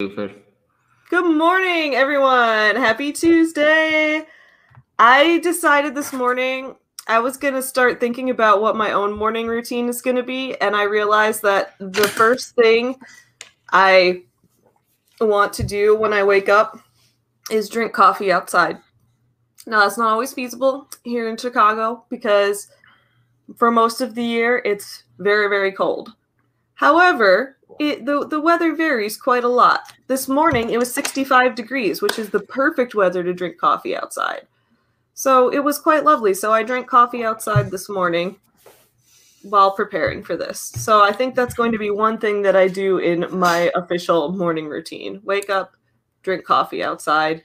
Good morning, everyone. Happy Tuesday. I decided this morning I was going to start thinking about what my own morning routine is going to be. And I realized that the first thing I want to do when I wake up is drink coffee outside. Now, that's not always feasible here in Chicago because for most of the year it's very, very cold. However, it, the, the weather varies quite a lot. This morning it was 65 degrees, which is the perfect weather to drink coffee outside. So it was quite lovely. So I drank coffee outside this morning while preparing for this. So I think that's going to be one thing that I do in my official morning routine. Wake up, drink coffee outside,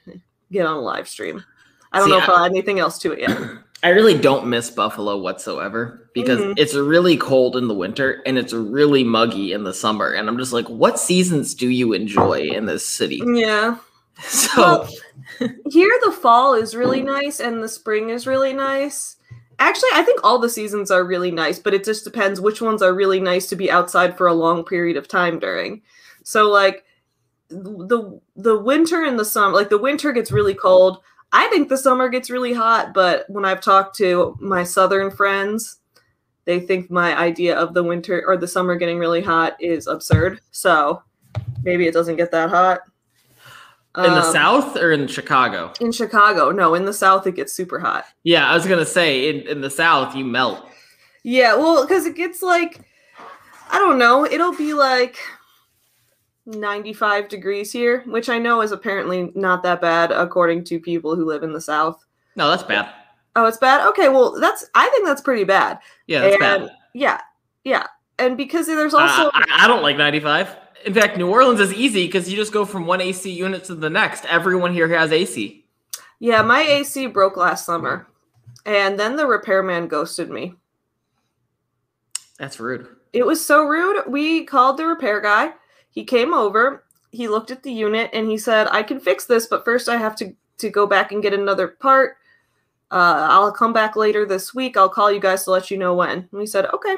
get on a live stream. I don't See, know if I'll add anything else to it yet. I really don't miss Buffalo whatsoever because Mhm. it's really cold in the winter and it's really muggy in the summer. And I'm just like, what seasons do you enjoy in this city? Yeah. So Well, here the fall is really nice and the spring is really nice. Actually, I think all the seasons are really nice, but it just depends which ones are really nice to be outside for a long period of time during. So like the the winter and the summer, like the winter gets really cold. I think the summer gets really hot, but when I've talked to my southern friends, they think my idea of the winter or the summer getting really hot is absurd. So maybe it doesn't get that hot. in the Um, South or in Chicago? in Chicago. No, in the South it gets super hot. Yeah, I was gonna say in, in the South you melt. Yeah, well, because it gets like, I don't know, it'll be like 95 degrees here, which I know is apparently not that bad according to people who live in the South. No, that's bad. Oh, it's bad? Okay, well, that's, I think that's pretty bad. Yeah, that's and, bad. Yeah, yeah. And because there's Uh, also. I, I don't like 95. In fact, New Orleans is easy because you just go from one AC unit to the next. Everyone here has AC. yeah, my AC broke last summer. And then the repairman ghosted me. That's rude. It was so rude. We called the repair guy. He came over. He looked at the unit and he said, "I can fix this, but first I have to to go back and get another part. Uh, I'll come back later this week. I'll call you guys to let you know when." And we said, "Okay."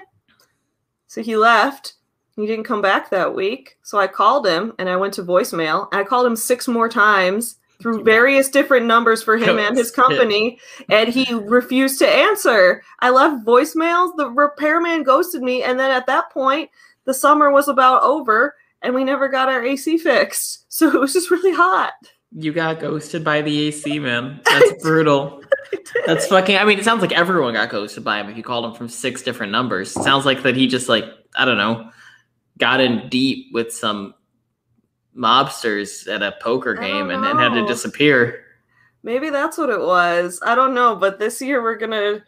So he left. He didn't come back that week. So I called him and I went to voicemail. I called him six more times through various different numbers for him and his company and he refused to answer. I left voicemails. The repairman ghosted me, and then at that point, the summer was about over, and we never got our AC fixed. So it was just really hot. You got ghosted by the AC, man. That's brutal. That's fucking. I mean, it sounds like everyone got ghosted by him if you called him from six different numbers. It sounds like that he just like I don't know, got in deep with some mobsters at a poker game and, and had to disappear. Maybe that's what it was. I don't know, but this year we're gonna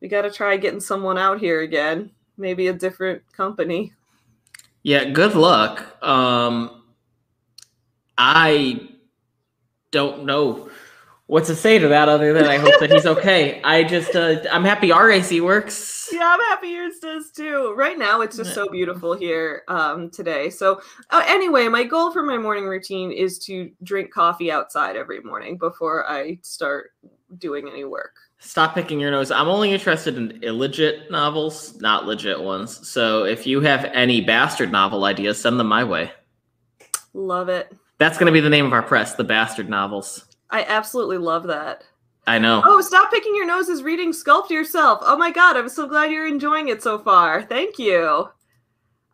we got to try getting someone out here again. Maybe a different company. Yeah, good luck. Um, I don't know what to say to that other than I hope that he's okay. I just uh, I'm happy our AC works. Yeah, I'm happy yours does too. Right now, it's just so beautiful here um, today. So, uh, anyway, my goal for my morning routine is to drink coffee outside every morning before I start doing any work. Stop picking your nose. I'm only interested in illegit novels, not legit ones. So if you have any bastard novel ideas, send them my way. Love it. That's going to be the name of our press, the bastard novels. I absolutely love that. I know. Oh, stop picking your nose is reading Sculpt Yourself. Oh my god, I'm so glad you're enjoying it so far. Thank you.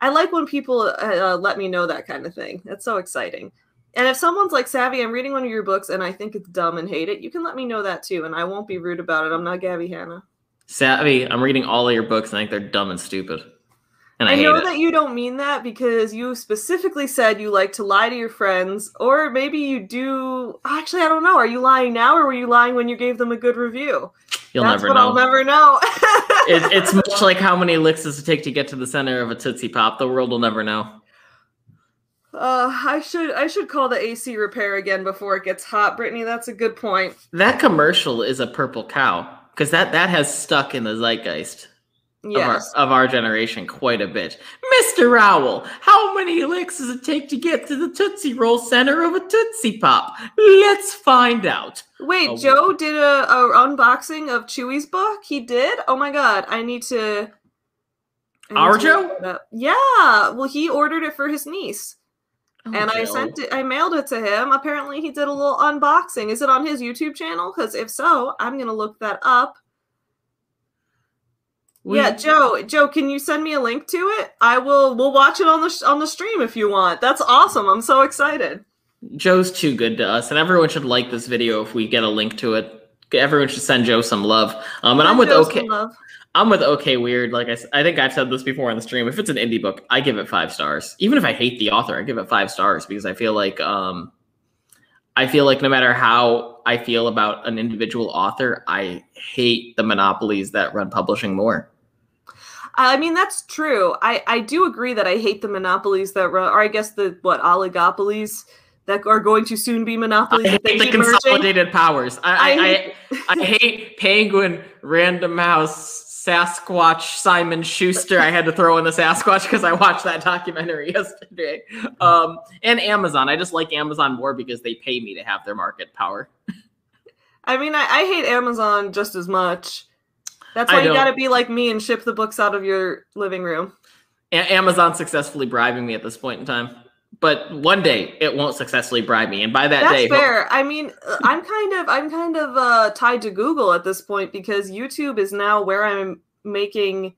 I like when people uh, uh, let me know that kind of thing. That's so exciting. And if someone's like, Savvy, I'm reading one of your books and I think it's dumb and hate it, you can let me know that too, and I won't be rude about it. I'm not Gabby Hanna. Savvy, I'm reading all of your books and I think they're dumb and stupid. And I, I, know it. that you don't mean that because you specifically said you like to lie to your friends, or maybe you do. Actually, I don't know. Are you lying now, or were you lying when you gave them a good review? You'll That's never what know. I'll never know. it, it's much like how many licks does it take to get to the center of a Tootsie Pop? The world will never know. Uh, I should I should call the AC repair again before it gets hot, Brittany. That's a good point. That commercial is a purple cow because that, that has stuck in the zeitgeist Yes. of, our, of our generation quite a bit. Mr. Owl, how many licks does it take to get to the Tootsie Roll center of a Tootsie Pop? Let's find out. Wait, Oh. Joe did a, a unboxing of Chewy's book. He did. Oh my god, I need to. I need Our to Joe? look that up. Yeah. Well, he ordered it for his niece. Oh, and I sent it. I mailed it to him. Apparently, he did a little unboxing. Is it on his YouTube channel? Because if so, I'm gonna look that up. We- yeah, Joe. Joe, can you send me a link to it? I will. We'll watch it on the sh- on the stream if you want. That's awesome. I'm so excited. Joe's too good to us, and everyone should like this video if we get a link to it. Everyone should send Joe some love. Um, and I'm with Joe OK. I'm with OK Weird. Like I, I think I've said this before on the stream. If it's an indie book, I give it five stars. Even if I hate the author, I give it five stars because I feel like, um, I feel like no matter how I feel about an individual author, I hate the monopolies that run publishing more. I mean, that's true. I I do agree that I hate the monopolies that run, or I guess the what oligopolies that are going to soon be monopolies. I hate the keep merging. consolidated powers. I, I, I I, I hate Penguin, Random House, Sasquatch, Simon Schuster. I had to throw in the Sasquatch because I watched that documentary yesterday. Um, and Amazon. I just like Amazon more because they pay me to have their market power. I mean, I, I hate Amazon just as much. That's why you got to be like me and ship the books out of your living room. A- Amazon successfully bribing me at this point in time. But one day it won't successfully bribe me, and by that That's day, fair. I mean, uh, I'm kind of I'm kind of uh, tied to Google at this point because YouTube is now where I'm making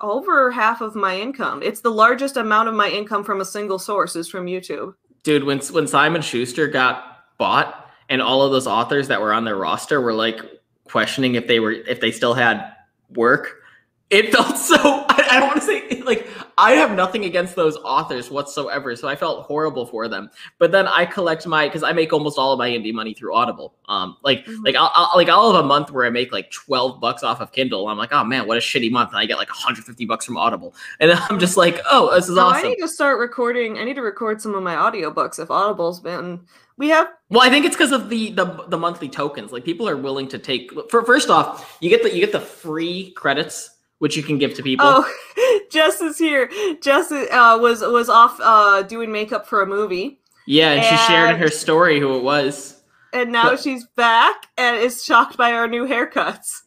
over half of my income. It's the largest amount of my income from a single source is from YouTube. dude when when simon schuster got bought and all of those authors that were on their roster were like questioning if they were if they still had work it felt so i, I don't want to say like i have nothing against those authors whatsoever so i felt horrible for them but then i collect my because i make almost all of my indie money through audible um like Mhm. like I'll, I'll like i'll have a month where i make like 12 bucks off of kindle i'm like oh man what a shitty month and i get like 150 bucks from audible and i'm just like oh this is So awesome I need to start recording. I need to record some of my audiobooks if Audible's been. We have Well, I think it's because of the, the the monthly tokens. Like people are willing to take. For first off, you get the you get the free credits which you can give to people. Oh, Jess is here. Jess uh, was was off uh, doing makeup for a movie, yeah, and she shared in her story who it was. and now But- she's back and is shocked by our new haircuts.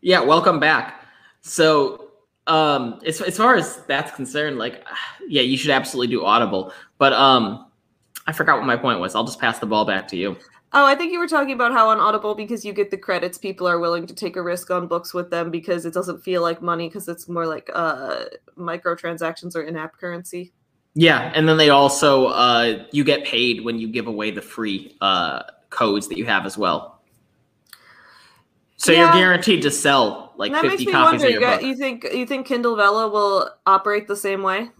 Yeah, welcome back. So, um, as as far as that's concerned, like, yeah, you should absolutely do Audible. But um, I forgot what my point was. I'll just pass the ball back to you. Oh, I think you were talking about how on Audible, because you get the credits, people are willing to take a risk on books with them because it doesn't feel like money because it's more like uh, microtransactions or in-app currency. Yeah, and then they also uh, you get paid when you give away the free uh, codes that you have as well. So you're guaranteed to sell like that makes fifty me copies wonder. of You, your got- book. you think you think Kindle Vella will operate the same way?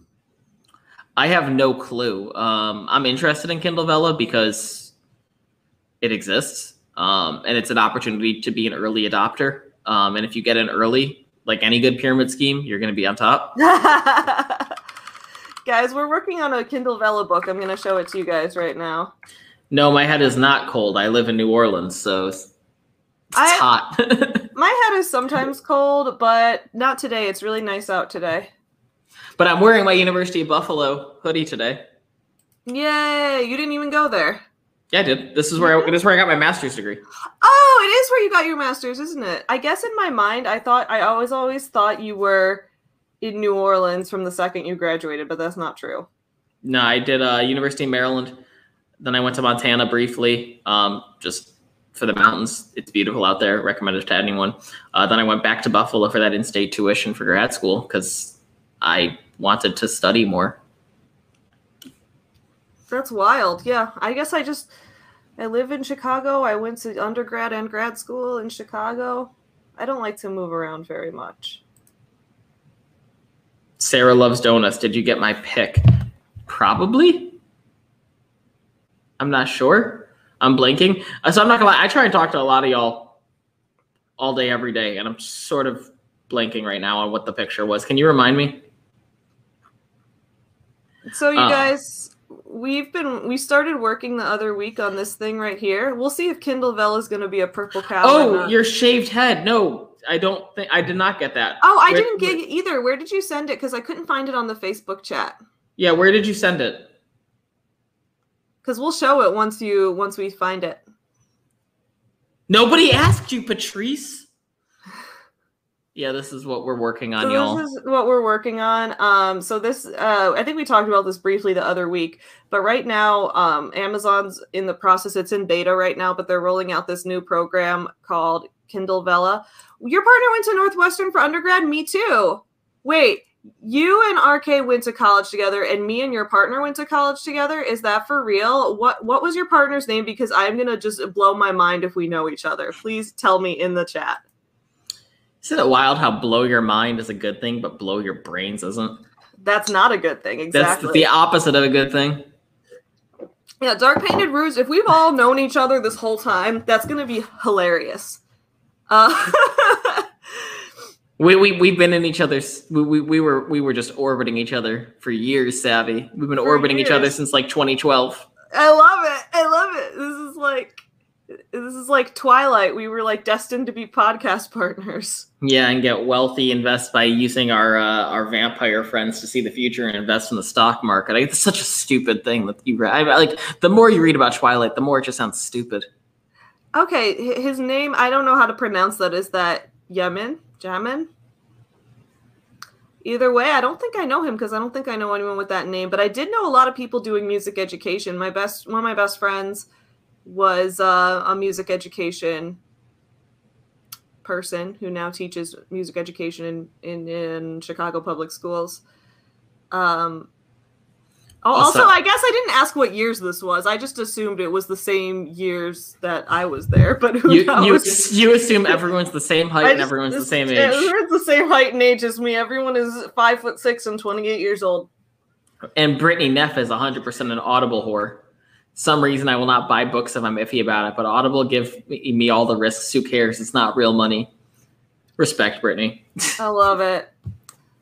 I have no clue. Um, I'm interested in Kindle Vella because it exists, um, and it's an opportunity to be an early adopter. Um, and if you get in early, like any good pyramid scheme, you're going to be on top. guys, we're working on a Kindle Vella book. I'm going to show it to you guys right now. No, my head is not cold. I live in New Orleans, so it's, it's I- hot. My head is sometimes cold, but not today. It's really nice out today. but I'm wearing my University of Buffalo hoodie today. Yay! You didn't even go there. Yeah, I did. This is where I, this is where I got my master's degree. Oh, it is where you got your master's, isn't it? I guess in my mind, I thought I always always thought you were in New Orleans from the second you graduated, but that's not true. No, I did uh, University of Maryland. Then I went to Montana briefly, um, just for the mountains. It's beautiful out there. Recommend it to anyone. Uh, then I went back to Buffalo for that in-state tuition for grad school because I wanted to study more. That's wild. Yeah, I guess I just I live in Chicago. I went to undergrad and grad school in Chicago. I don't like to move around very much. Sarah loves donuts. Did you get my pick? Probably. I'm not sure. I'm blanking. Uh, So I'm not gonna lie. I try and talk to a lot of y'all all day, every day, and I'm sort of blanking right now on what the picture was. Can you remind me? So you Uh. guys, we've been we started working the other week on this thing right here. We'll see if Kindle Vella is going to be a purple cow. or Oh, your shaved head. No, I don't think I did not get that. Oh, I Where- didn't get it either. Where did you send it? Because I couldn't find it on the Facebook chat. Yeah, where did you send it? Because we'll show it once you once we find it. Nobody asked you, Patrice. Yeah, this is what we're working on, so y'all. this is what we're working on. Um, so this, uh, I think we talked about this briefly the other week, but right now, um, Amazon's in the process. It's in beta right now, but they're rolling out this new program called Kindle Vella. Your partner went to Northwestern for undergrad. Me too. Wait, you and RK went to college together, and me and your partner went to college together. Is that for real? What What was your partner's name? Because I'm gonna just blow my mind if we know each other. Please tell me in the chat. Isn't it wild how blow your mind is a good thing, but blow your brains isn't? That's not a good thing. Exactly. That's the opposite of a good thing. Yeah, Dark Painted Rouge. If we've all known each other this whole time, that's gonna be hilarious. Uh, We we we've been in each other's. We, we we were we were just orbiting each other for years, Savvy. We've been For orbiting each other since like 2012. I love it. I love it. This is like this is like Twilight. We were like destined to be podcast partners. Yeah, and get wealthy, invest by using our uh, our vampire friends to see the future and invest in the stock market. Like, it's such a stupid thing that you read. I, like the more you read about Twilight, the more it just sounds stupid. Okay, his name, I don't know how to pronounce that. Is that Yemen? Jamin? Either way, I don't think I know him because I don't think I know anyone with that name. But I did know a lot of people doing music education. My best, one of my best friends, was uh, a music education person who now teaches music education in in, in Chicago public schools. Um, also, Also- I guess I didn't ask what years this was. I just assumed it was the same years that I was there. But who You you knows? you assume everyone's the same height I and just- everyone's the same age. Everyone's the same height and age as me. Everyone is five foot six and twenty eight years old. And Brittany Neff is 100% an Audible whore. Some reason I will not buy books if I'm iffy about it, but Audible give me me all the risks. Who cares? It's not real money. Respect, Brittany. I love it.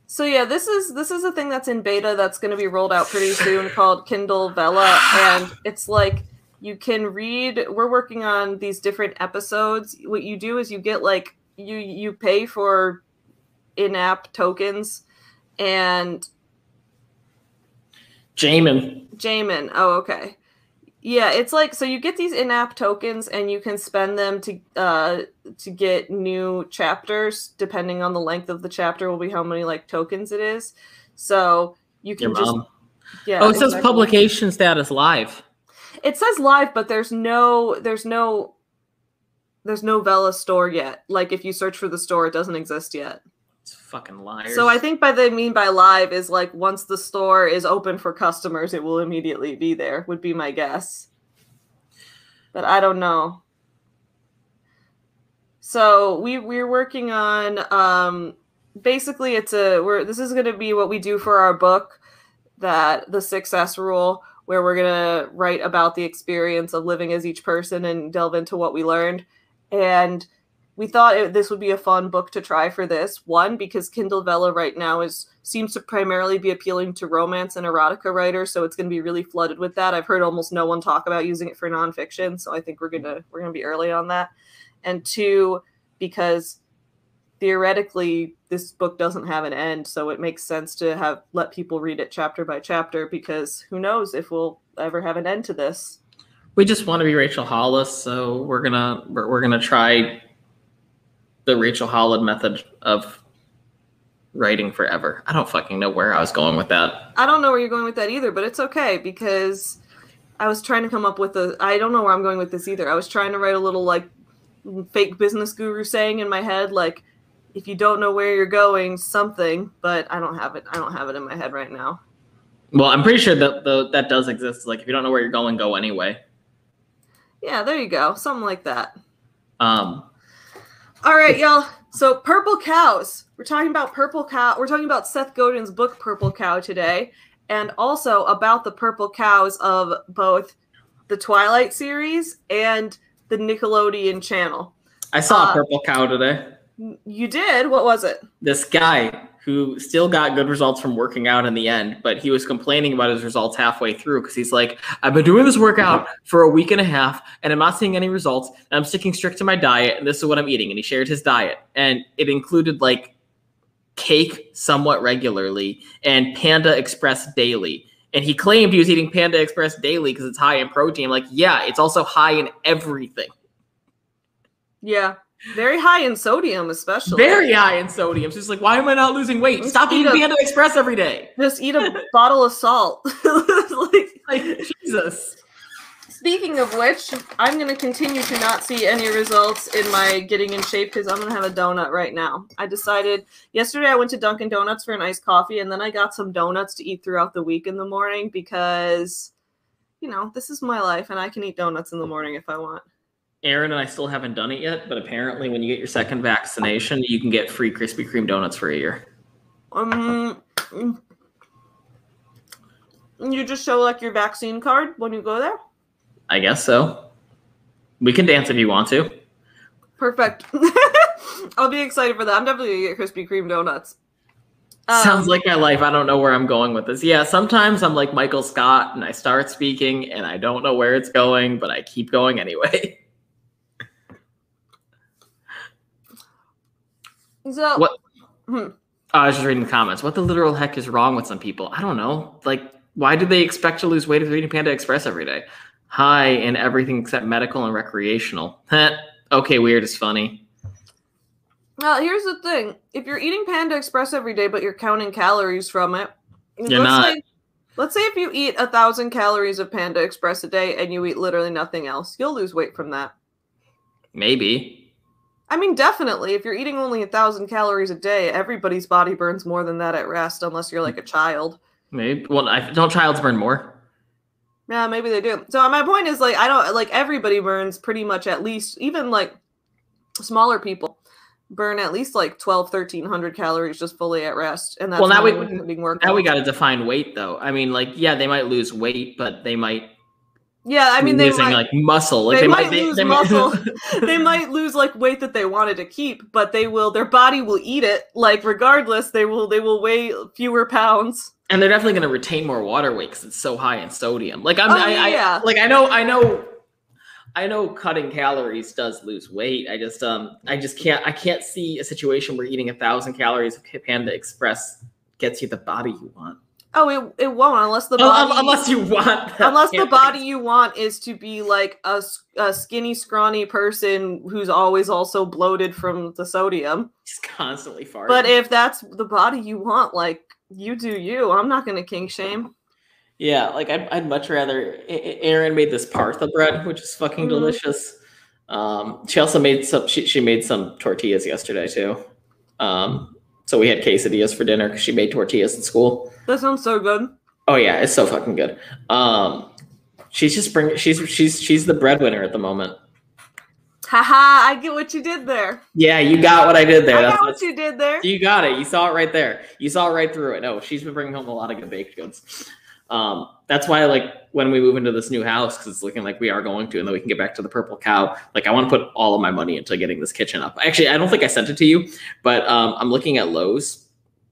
So yeah, this is this is a thing that's in beta that's going to be rolled out pretty soon called Kindle Vella, and it's like you can read. We're working on these different episodes. What you do is you get like you you pay for in-app tokens, and Jamin. Jamin. Oh, okay. Yeah, it's like so you get these in-app tokens and you can spend them to uh to get new chapters depending on the length of the chapter will be how many like tokens it is. So you can Your just mom. yeah. Oh, it says publication status live. It says live, but there's no there's no there's no Vella store yet. Like if you search for the store, it doesn't exist yet. It's fucking liars. So I think by the mean by live is like once the store is open for customers, it will immediately be there. Would be my guess, but I don't know. So we we're working on um, basically it's a we're this is going to be what we do for our book that the success rule where we're going to write about the experience of living as each person and delve into what we learned and we thought it, this would be a fun book to try for this. One because kindle vella right now is seems to primarily be appealing to romance and erotica writers so it's going to be really flooded with that. I've heard almost no one talk about using it for nonfiction so i think we're going to we're to be early on that. And two because theoretically this book doesn't have an end so it makes sense to have let people read it chapter by chapter because who knows if we'll ever have an end to this. We just want to be Rachel Hollis, so we're gonna we're, we're gonna try the Rachel Hollis method of writing forever. I don't fucking know where I was going with that. I don't know where you're going with that either, but it's okay because I was trying to come up with a. I don't know where I'm going with this either. I was trying to write a little like fake business guru saying in my head, like, if you don't know where you're going, something. But I don't have it. I don't have it in my head right now. Well, I'm pretty sure that the, that does exist. Like, if you don't know where you're going, go anyway. Yeah, there you go. Something like that. Um, All right, y'all. So purple cows. We're talking about purple cow. We're talking about Seth Godin's book Purple Cow today, and also about the purple cows of both the Twilight series and the Nickelodeon channel. I saw Uh, a purple cow today. You did? What was it? This guy who still got good results from working out in the end, but he was complaining about his results halfway through because he's like, I've been doing this workout for a week and a half and I'm not seeing any results. And I'm sticking strict to my diet and this is what I'm eating. And he shared his diet and it included like cake somewhat regularly and Panda Express daily. And he claimed he was eating Panda Express daily because it's high in protein. Like, yeah, it's also high in everything. Yeah. Very high in sodium, especially. Very high in sodium. She's like, why am I not losing weight? Just Stop eat eating a- Panda Express every day. Just eat a bottle of salt. like, Like Jesus. Speaking of which, I'm going to continue to not see any results in my getting in shape because I'm going to have a donut right now. I decided yesterday I went to Dunkin' Donuts for an iced coffee and then I got some donuts to eat throughout the week in the morning because, you know, this is my life and I can eat donuts in the morning if I want. Aaron and I still haven't done it yet, but apparently when you get your second vaccination, you can get free Krispy Kreme donuts for a year. Um, you just show like your vaccine card when you go there? I guess so. We can dance if you want to. Perfect. I'll be excited for that. I'm definitely going to get Krispy Kreme donuts. Um, Sounds like my life. I don't know where I'm going with this. Yeah, sometimes I'm like Michael Scott and I start speaking and I don't know where it's going, but I keep going anyway. So, What- Hmm. I was just reading the comments. What the literal heck is wrong with some people? I don't know. Like, why do they expect to lose weight if they're eating Panda Express every day? High in everything except medical and recreational. Okay, weird is funny. Well, here's the thing: if you're eating Panda Express every day, but you're counting calories from it, You're let's not. Say, let's say if you eat a thousand calories of Panda Express a day and you eat literally nothing else, you'll lose weight from that. Maybe. I mean, definitely. If you're eating only a thousand calories a day, everybody's body burns more than that at rest, unless you're like a child. Maybe. Well, I, don't childs burn more? Yeah, maybe they do. So my point is like I don't like everybody burns pretty much at least even like smaller people burn at least like 12 1300 calories just fully at rest and that's Well, now we- Now we got to define weight, though. I mean, like, yeah, they might lose weight, but they might yeah i mean losing might, like muscle. Like they they, might they- lose they might- muscle. they might lose like weight that they wanted to keep but they will their body will eat it like regardless they will they will weigh fewer pounds and they're definitely going to retain more water weight because it's so high in sodium. Like I'm, Oh, I, yeah. I, like I know, I know, I know, cutting calories does lose weight. I just, um, I just can't, I can't see a situation where eating a thousand calories of Panda Express gets you the body you want. Oh it, it won't unless the body un- unless you want, that unless the body you want is to be like a, a skinny scrawny person who's always also bloated from the sodium is constantly farting. but if that's the body you want like you do you i'm not gonna kink shame Yeah, like I'd, I'd much rather. A- A- Erin made this partha bread, which is fucking Mhm. delicious. Um, she also made some. She, she made some tortillas yesterday too. Um, so we had quesadillas for dinner because she made tortillas in school. that sounds so good Oh yeah, it's so fucking good. Um, she's just bringing. She's she's she's the breadwinner at the moment. haha i get what you did there Yeah, you got what I did there. i That's got what what you did there you got it. You saw it right there. You saw it right through it. No, she's been bringing home a lot of good baked goods. Um, that's why, like, when we move into this new house, because it's looking like we are going to, and then we can get back to the purple cow. Like, I want to put all of my money into getting this kitchen up. Actually, I don't think I sent it to you, but um, I'm looking at Lowe's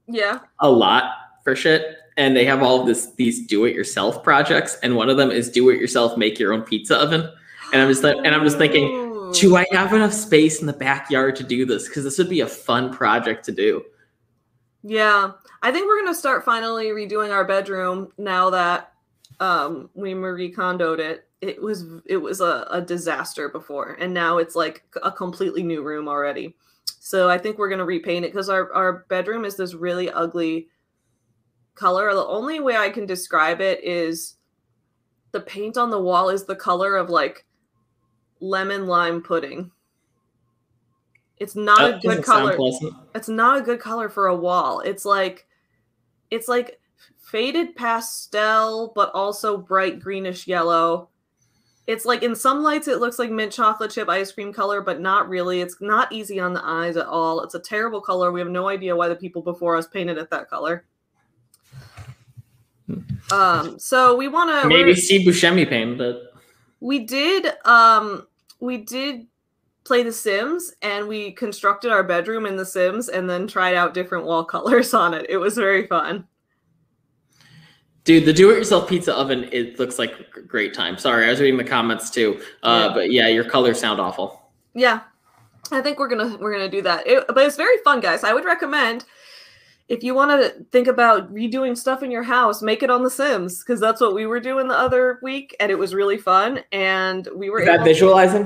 yeah a lot for shit, and they have all of this these do-it-yourself projects, and one of them is do-it-yourself, make your own pizza oven. And I'm just th- and I'm just thinking, do I have enough space in the backyard to do this? Because this would be a fun project to do. Yeah, I think we're gonna start finally redoing our bedroom now that um, we Marie Kondoed it. It was it was a, a disaster before, and now it's like a completely new room already. So I think we're gonna repaint it because our our bedroom is this really ugly color. The only way I can describe it is the paint on the wall is the color of like lemon lime pudding. It's not a good color it's not a good color for a wall. It's like it's like faded pastel but also bright greenish yellow. It's like in some lights it looks like mint chocolate chip ice cream color but not really. It's not easy on the eyes at all. It's a terrible color. We have no idea why the people before us painted it that color. Um so we want to Maybe see Buscemi paint, but we did um we did play the sims and we constructed our bedroom in the sims and then tried out different wall colors on it it was very fun Dude, the do-it-yourself pizza oven, it looks like a great time. Sorry, I was reading the comments too. Uh, Yeah. But yeah, your colors sound awful. yeah i think we're gonna we're gonna do that It- but it's very fun guys i would recommend if you want to think about redoing stuff in your house make it on the sims because that's what we were doing the other week and it was really fun and we were Is that visualizing?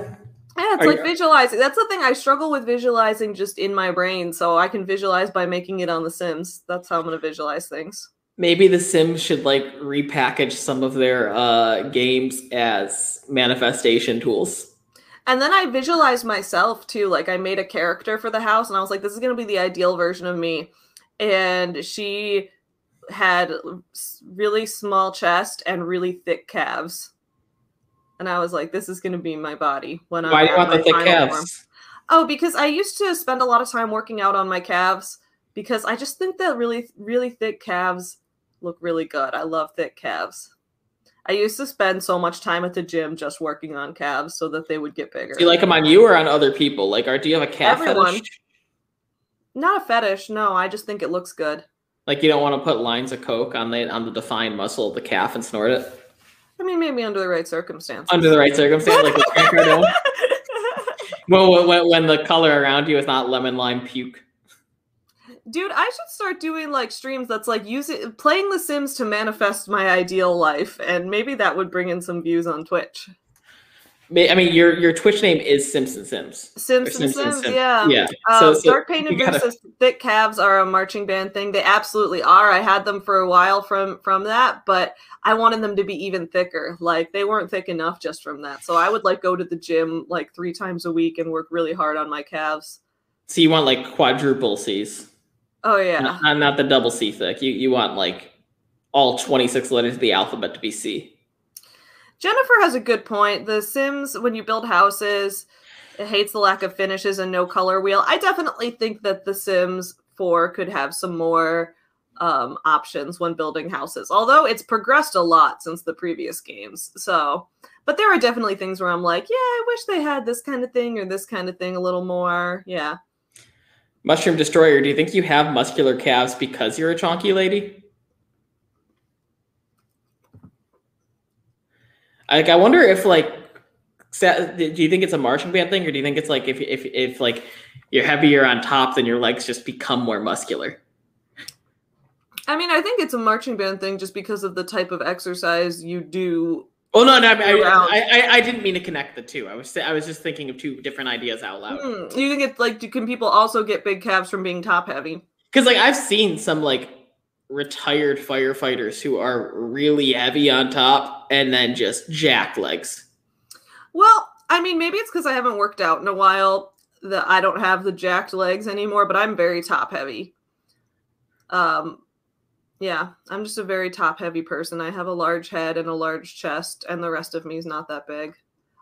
Yeah, it's Are like you- visualizing. That's the thing I struggle with visualizing just in my brain. So I can visualize by making it on The Sims. That's how I'm going to visualize things. Maybe The Sims should like repackage some of their uh, games as manifestation tools. And then I visualized myself too. Like I made a character for the house, and I was like, "This is going to be the ideal version of me." And she had really small chest and really thick calves. And I was like, "This is going to be my body when I'm." Why do you want the thick calves? form." Oh, because I used to spend a lot of time working out on my calves because I just think that really, really thick calves look really good. I love thick calves. I used to spend so much time at the gym just working on calves so that they would get bigger. Do you like them on you or on other people? Like, or do you have a calf Everyone. fetish? Not a fetish, no. I just think it looks good. Like, you don't want to put lines of coke on the on the defined muscle of the calf and snort it I mean, maybe under the right circumstances. under the right circumstance, like with Grant Cardone. Well, when, when the color around you is not lemon lime puke. Dude, I should start doing like streams that's like using playing The Sims to manifest my ideal life, and maybe that would bring in some views on Twitch. I mean, your your Twitch name is Simpson Sims. Sims Or and Simpson Sims, yeah. Yeah. Um, so, so Dark Painted gotta- says thick calves are a marching band thing. They absolutely are. I had them for a while from from that, but I wanted them to be even thicker. Like they weren't thick enough just from that. So I would like go to the gym like three times a week and work really hard on my calves. so you want like quadruple C's, Oh yeah. not, not the double C thick. You you want like all twenty six letters of the alphabet to be C. Jennifer has a good point. The Sims, when you build houses, it hates the lack of finishes and no color wheel. I definitely think that The Sims 4 could have some more um, options when building houses, although it's progressed a lot since the previous games. So, but there are definitely things where I'm like, yeah, I wish they had this kind of thing or this kind of thing a little more. Yeah. Mushroom Destroyer, do you think you have muscular calves because you're a chonky lady? Like, I wonder if like, do you think it's a marching band thing, or do you think it's like if if if like you're heavier on top, then your legs just become more muscular? I mean, I think it's a marching band thing just because of the type of exercise you do. Oh no, no, I, mean, I, I, I didn't mean to connect the two. I was I was just thinking of two different ideas out loud. Hmm, You think it's like, do, can people also get big calves from being top heavy? Because like I've seen some like retired firefighters who are really heavy on top and then just jack legs. Well, I mean, maybe it's because I haven't worked out in a while that I don't have the jacked legs anymore, but I'm very top heavy. Um, yeah, I'm just a very top heavy person. I have a large head and a large chest, and the rest of me is not that big.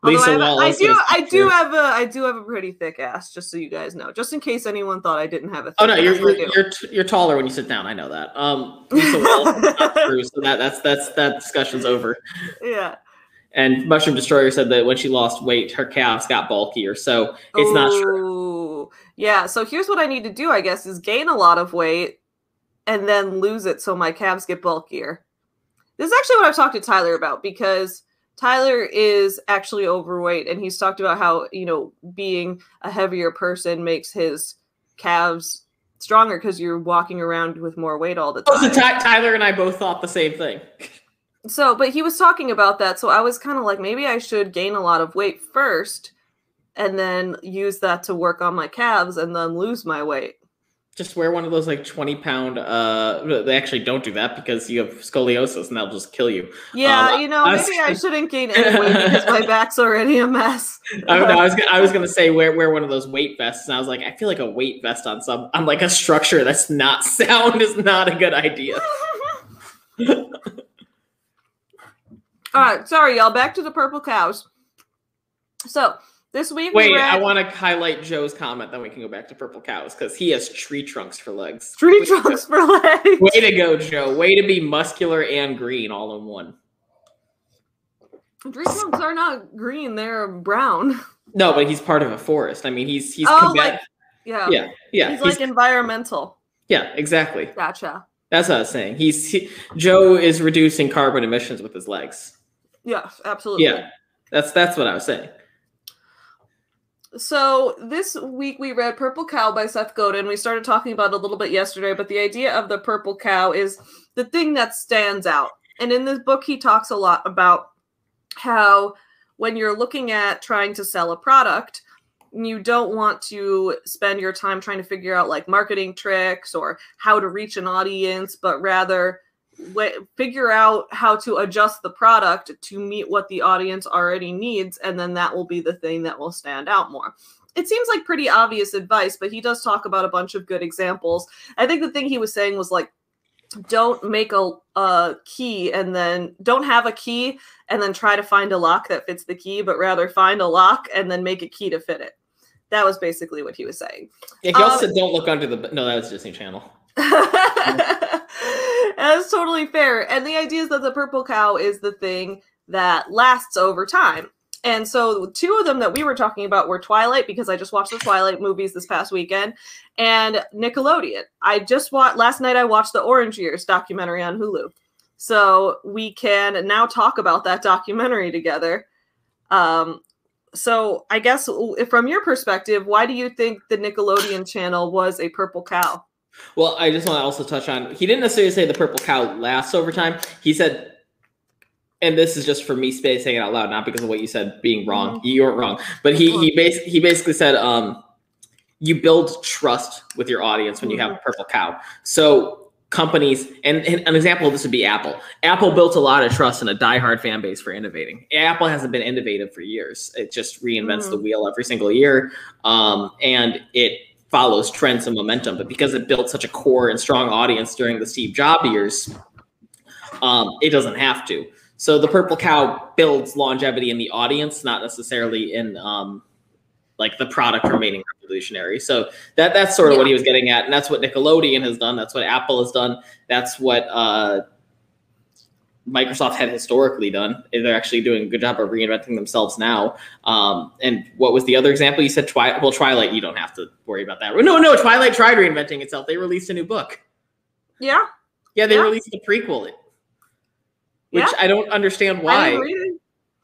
Although Lisa I, have I do, I do have a, I do have a pretty thick ass, just so you guys know, just in case anyone thought I didn't have a. Thick Oh no, you're you're, you're t- you're taller when you sit down. I know that. Um, Lisa Wallace is not true, so that that's that's that discussion's over. yeah, And Mushroom Destroyer said that when she lost weight, her calves got bulkier. So it's not true. Yeah, so here's what I need to do, I guess, is gain a lot of weight and then lose it so my calves get bulkier. This is actually what I've talked to Tyler about because Tyler is actually overweight and he's talked about how, you know, being a heavier person makes his calves stronger because you're walking around with more weight all the Oh, so time. Ty- Tyler and I both thought the same thing. So, but he was talking about that. So I was kind of like, maybe I should gain a lot of weight first and then use that to work on my calves and then lose my weight. Just wear one of those like twenty pound. Uh, they actually don't do that because you have scoliosis and they'll just kill you. Yeah, Um, you know, I was- maybe I shouldn't gain any weight because my back's already a mess. I, no, I was gonna, I was gonna say wear wear one of those weight vests, and I was like, I feel like a weight vest on some on like a structure that's not sound is not a good idea. All right, sorry, y'all. Back to the purple cows. So this week we Wait, read I want to highlight Joe's comment, then we can go back to purple cows because he has tree trunks for legs. tree Way trunks for legs. Way to go, Joe. Way to be muscular and green all in one. Tree trunks are not green; they're brown. No, but he's part of a forest. I mean, he's he's Oh, combat- like- Yeah, yeah, yeah, He's he's- like environmental. yeah, exactly. Gotcha. That's what I was saying. He's he, Joe is reducing carbon emissions with his legs. Yes, absolutely. Yeah, that's that's what I was saying. So this week we read Purple Cow by Seth Godin. We started talking about it a little bit yesterday, but the idea of the purple cow is the thing that stands out. And in this book, he talks a lot about how when you're looking at trying to sell a product, you don't want to spend your time trying to figure out like marketing tricks or how to reach an audience, but rather w- figure out how to adjust the product to meet what the audience already needs, and then that will be the thing that will stand out more. It seems like pretty obvious advice, but he does talk about a bunch of good examples. I think the thing he was saying was like, don't make a, a key and then don't have a key and then try to find a lock that fits the key, but rather find a lock and then make a key to fit it. That was basically what he was saying. Yeah, he also um, said don't look under the. No, that was Disney Channel. That's totally fair. And the idea is that the purple cow is the thing that lasts over time. And so two of them that we were talking about were Twilight because I just watched the Twilight movies this past weekend and Nickelodeon. I just watched last night I watched the Orange Years documentary on Hulu. So we can now talk about that documentary together. Um, so I guess from your perspective, why do you think the Nickelodeon channel was a purple cow? Well, I just want to also touch on he didn't necessarily say the purple cow lasts over time. He said and this is just for me saying it out loud, not because of what you said being wrong. Mm-hmm. You weren't wrong. But he he basically he basically said um you build trust with your audience when you have a mm-hmm. purple cow. So companies and, and, an example of this would be apple apple built a lot of trust and a diehard fan base for innovating apple hasn't been innovative for years it just reinvents mm. the wheel every single year um, and it follows trends and momentum but because it built such a core and strong audience during the steve jobs years um, it doesn't have to so the purple cow builds longevity in the audience not necessarily in um, like the product remaining revolutionary. So that that's sort of yeah. what he was getting at, and that's what Nickelodeon has done. That's what Apple has done. That's what uh, Microsoft had historically done. They're actually doing a good job of reinventing themselves now. Um, and what was the other example? You said Twilight. Well, Twilight, you don't have to worry about that. No, no, Twilight tried reinventing itself. They released a new book. Yeah. Yeah, they yeah. released a prequel, which yeah. I don't understand why.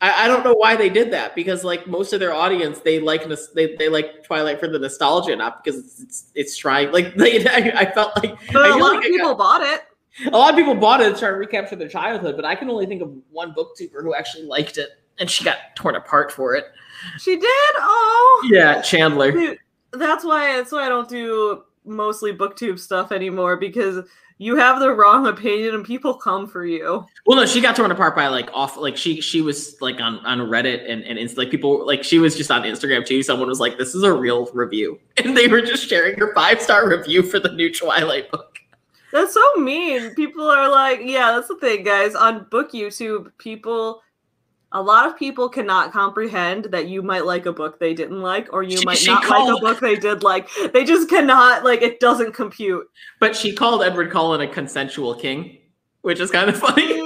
I, I, don't know why they did that because like most of their audience they like they, they like Twilight for the nostalgia, not because it's it's, it's trying like they, I, I felt like but a lot like of people got, bought it. A lot of people bought it to try to recapture their childhood, but I can only think of one booktuber who actually liked it and she got torn apart for it. She did? Oh yeah, Chandler. Dude, that's why that's why I don't do mostly booktube stuff anymore because you have the wrong opinion and people come for you. Well, no, she got torn apart by like off, like she she was like on on Reddit and and it's like people like she was just on Instagram too. Someone was like, "This is a real review," and they were just sharing her five star review for the new Twilight book. That's so mean. People are like, yeah, that's the thing, guys. On book YouTube, people a lot of people cannot comprehend that you might like a book they didn't like or you she, might she not called, like a book they did like they just cannot like it doesn't compute but she called edward cullen a consensual king which is kind of funny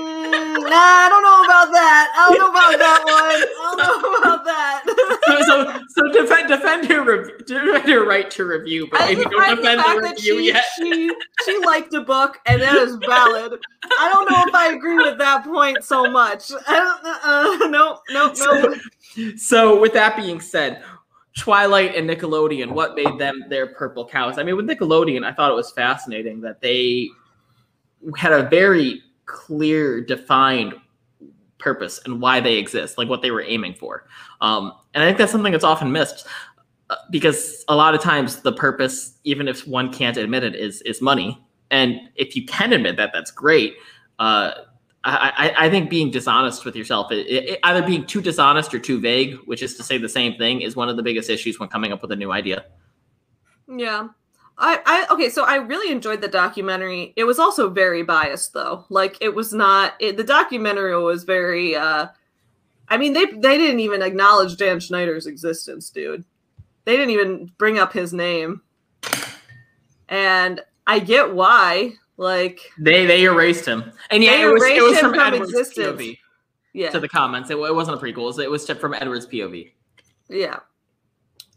I don't know about that. I don't know about that one. I don't know about that. so, so, so defend defend her defend her right to review, but maybe don't defend the, the review she, yet. She she liked a book, and that is valid. I don't know if I agree with that point so much. I don't. Uh, no, no, no. So, so with that being said, Twilight and Nickelodeon, what made them their purple cows? I mean, with Nickelodeon, I thought it was fascinating that they had a very clear, defined purpose and why they exist, like what they were aiming for. Um, and I think that's something that's often missed uh, because a lot of times the purpose, even if one can't admit it, is is money. And if you can admit that, that's great. Uh, I, I, think being dishonest with yourself, it, it, either being too dishonest or too vague, which is to say the same thing, is one of the biggest issues when coming up with a new idea. Yeah. I, I okay, so I really enjoyed the documentary. It was also very biased though. Like it was not it, the documentary was very uh I mean they they didn't even acknowledge Dan Schneider's existence, dude. They didn't even bring up his name. And I get why. Like they they erased him. And yeah, it was, it was from, from Edward's existence. POV. Yeah. To the comments. It, it wasn't a prequel. It was, it was from Edward's POV. Yeah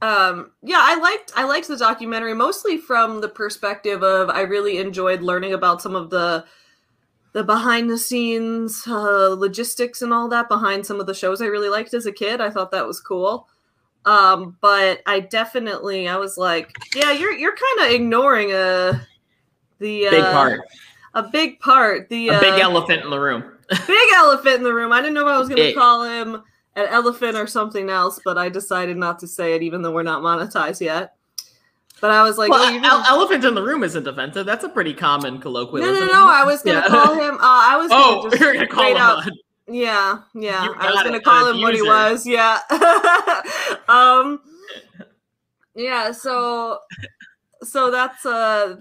um yeah i liked i liked the documentary mostly from the perspective of i really enjoyed learning about some of the the behind the scenes uh, logistics and all that behind some of the shows i really liked as a kid. I thought that was cool. Um but i definitely i was like yeah you're you're kind of ignoring a uh, the uh, big part. a big part the a big uh, elephant in the room. big elephant in the room. I didn't know if i was gonna call him an elephant or something else, but I decided not to say it, even though we're not monetized yet. But I was like, well, oh, you ele- elephant in the room isn't offensive. That's a pretty common colloquialism. no, no. no. I was gonna Yeah. call him. Uh, I was gonna Oh, just you're gonna call straight him out- Yeah, yeah. I was gonna it, call him what he was. Yeah. um. Yeah. So. So that's uh.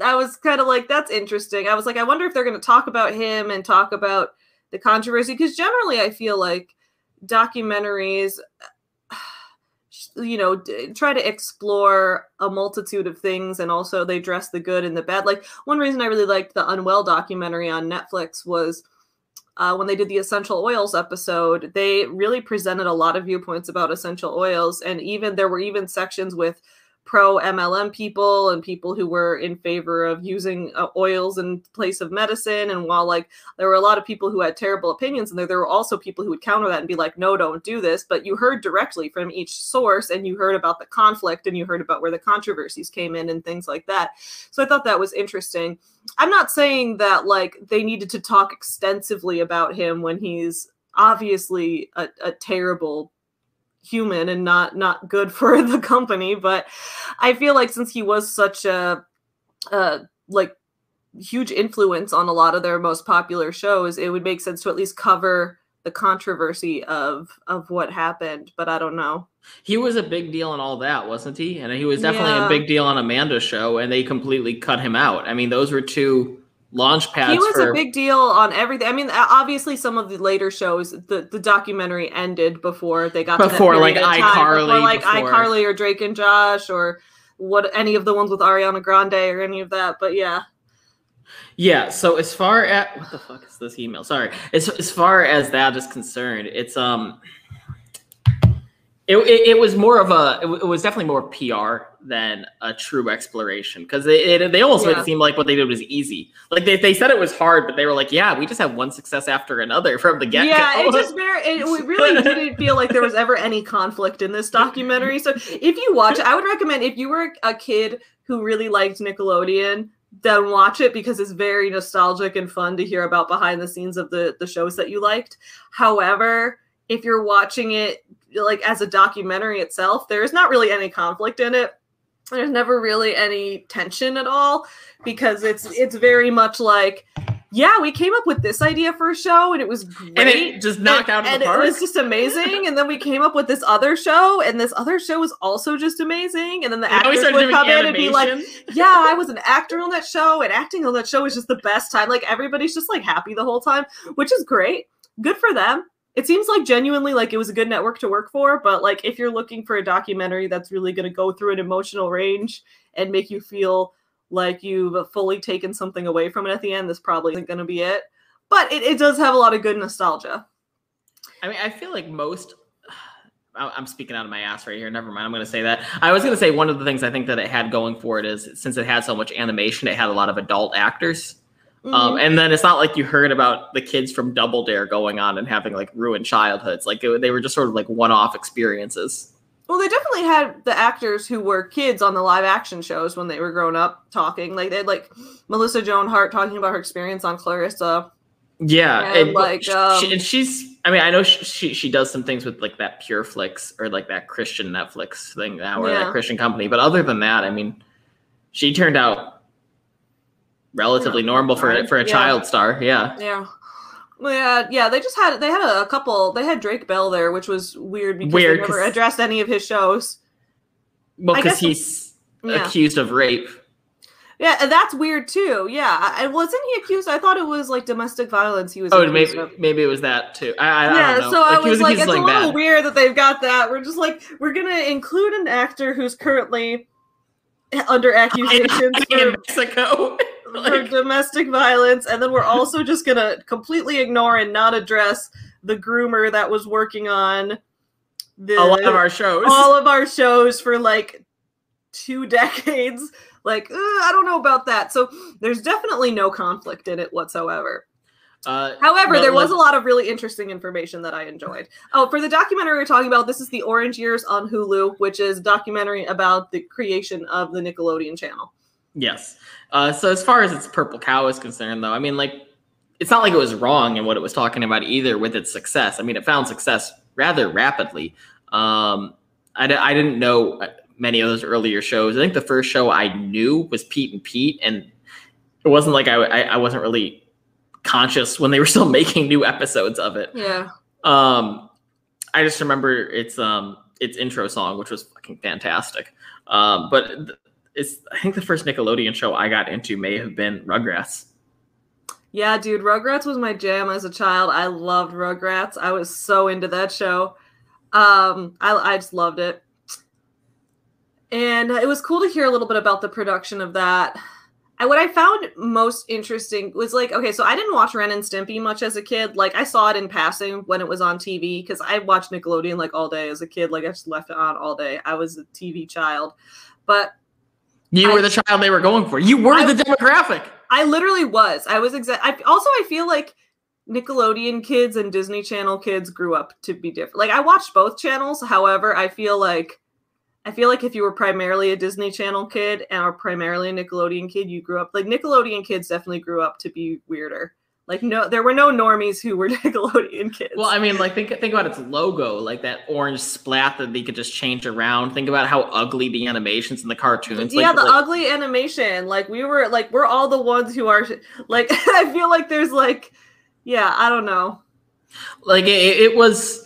I was kind of like that's interesting. I was like, I wonder if they're going to talk about him and talk about the controversy because generally I feel like documentaries. You know, try to explore a multitude of things, and also they dress the good and the bad. Like one reason I really liked the Unwell documentary on Netflix was uh, when they did the essential oils episode, they really presented a lot of viewpoints about essential oils, and even there were even sections with pro MLM people and people who were in favor of using uh, oils in place of medicine. And while like there were a lot of people who had terrible opinions, and there there were also people who would counter that and be like, "No, don't do this." But you heard directly from each source, and you heard about the conflict, and you heard about where the controversies came in and things like that. So I thought that was interesting. I'm not saying that like they needed to talk extensively about him when he's obviously a, a terrible human and not not good for the company but i feel like since he was such a uh like huge influence on a lot of their most popular shows it would make sense to at least cover the controversy of of what happened but i don't know He was a big deal on all that, wasn't he? And he was definitely Yeah. a big deal on Amanda's show, and they completely cut him out. I mean, those were two launch pads he was for a big deal on everything. I mean, obviously, some of the later shows, the, the documentary ended before they got Before, like, period in time, iCarly, before, like before- iCarly or Drake and Josh or what any of the ones with Ariana Grande or any of that. But yeah, Yeah. So as far as what the fuck is this email? Sorry. As as far as that is concerned, it's um, it it, it was more of a it, was definitely more PR than a true exploration because they it, they almost made Yeah. it seem like what they did was easy. Like they, they said it was hard, but they were like, yeah, we just have one success after another from the get yeah, it just very it, we really didn't feel like there was ever any conflict in this documentary. So if you watch I would recommend if you were a kid who really liked Nickelodeon, then watch it because it's very nostalgic and fun to hear about behind the scenes of the the shows that you liked. However, if you're watching it like as a documentary itself, there's not really any conflict in it. There's never really any tension at all because it's it's very much like yeah, we came up with this idea for a show and it was great. and it just knocked and, out of and the park. it was just amazing. And then we came up with this other show, and this other show was also just amazing. And then the And actors would come in and be like, "Yeah, I was an actor on that show, and acting on that show was just the best time." Like everybody's just like happy the whole time, which is great. Good for them. It seems like genuinely like it was a good network to work for. But like if you're looking for a documentary that's really going to go through an emotional range and make you feel like you've fully taken something away from it at the end, this probably isn't going to be it. But it, it does have a lot of good nostalgia. I mean, I feel like most. I'm speaking out of my ass right here. Never mind. I'm going to say that. I was going to say one of the things I think that it had going for it is since it had so much animation, it had a lot of adult actors. Um, Mhm. and then it's not like you heard about the kids from Double Dare going on and having like ruined childhoods. Like it, they were just sort of like one-off experiences. Well, they definitely had the actors who were kids on the live action shows when they were grown up talking. Like they had like Melissa Joan Hart talking about her experience on Clarissa. Yeah, And, and, like, she, um, and she's. I mean, I know she, she she does some things with like that Pure Flix or like that Christian Netflix thing now or Yeah. that Christian company. But other than that, I mean, she turned out relatively normal for for a Yeah. child star. Yeah. Yeah. Yeah, yeah, they just had they had a, couple. They had Drake Bell there, which was weird because Weird, they never addressed any of his shows. Well, because he's Yeah, accused of rape. yeah, and that's weird too. Yeah, I, wasn't he accused? I thought it was like domestic violence. He was. Oh, maybe of. maybe it was that too. I, I, I yeah, don't know. so I he was like, it's of a little bad. weird that they've got that. We're just like, we're gonna include an actor who's currently under accusations in for, Mexico. for domestic violence, and then we're also just gonna completely ignore and not address the groomer that was working on the a lot of our shows. all of our shows for like two decades. Like, uh, I don't know about that. So there's definitely no conflict in it whatsoever. Uh, However, But, there was like- a lot of really interesting information that I enjoyed. Oh, for the documentary we're talking about, this is the Orange Years on Hulu, which is a documentary about the creation of the Nickelodeon channel. Yes. Uh, so as far as its purple cow is concerned, though, I mean, like, it's not like it was wrong in what it was talking about either with its success. I mean, it found success rather rapidly. Um, I, d- I didn't know many of those earlier shows. I think the first show I knew was Pete and Pete, and it wasn't like I, I, I wasn't really conscious when they were still making new episodes of it. Yeah. Um, I just remember its um its intro song, which was fucking fantastic. Um, but it's I think the first Nickelodeon show I got into may have been Rugrats. Yeah, dude, Rugrats was my jam as a child. I loved Rugrats. I was so into that show. Um, I, I just loved it. And it was cool to hear a little bit about the production of that. And what I found most interesting was like, okay, so I didn't watch Ren and Stimpy much as a kid. Like, I saw it in passing when it was on TV because I watched Nickelodeon like all day as a kid. Like, I just left it on all day. I was a TV child. But you I, were the child they were going for. You were I, the demographic. I literally was. I was exact. I also I feel like Nickelodeon kids and Disney Channel kids grew up to be different. Like I watched both channels. However, I feel like I feel like if you were primarily a Disney Channel kid and are primarily a Nickelodeon kid, you grew up like Nickelodeon kids definitely grew up to be weirder. Like no, there were no normies who were Nickelodeon kids. Well, I mean, like think think about its logo, like that orange splat that they could just change around. Think about how ugly the animations in the cartoons. Yeah, like, the like, ugly animation. Like we were, like we're all the ones who are like. I feel like there's like, yeah, I don't know. Like it, it was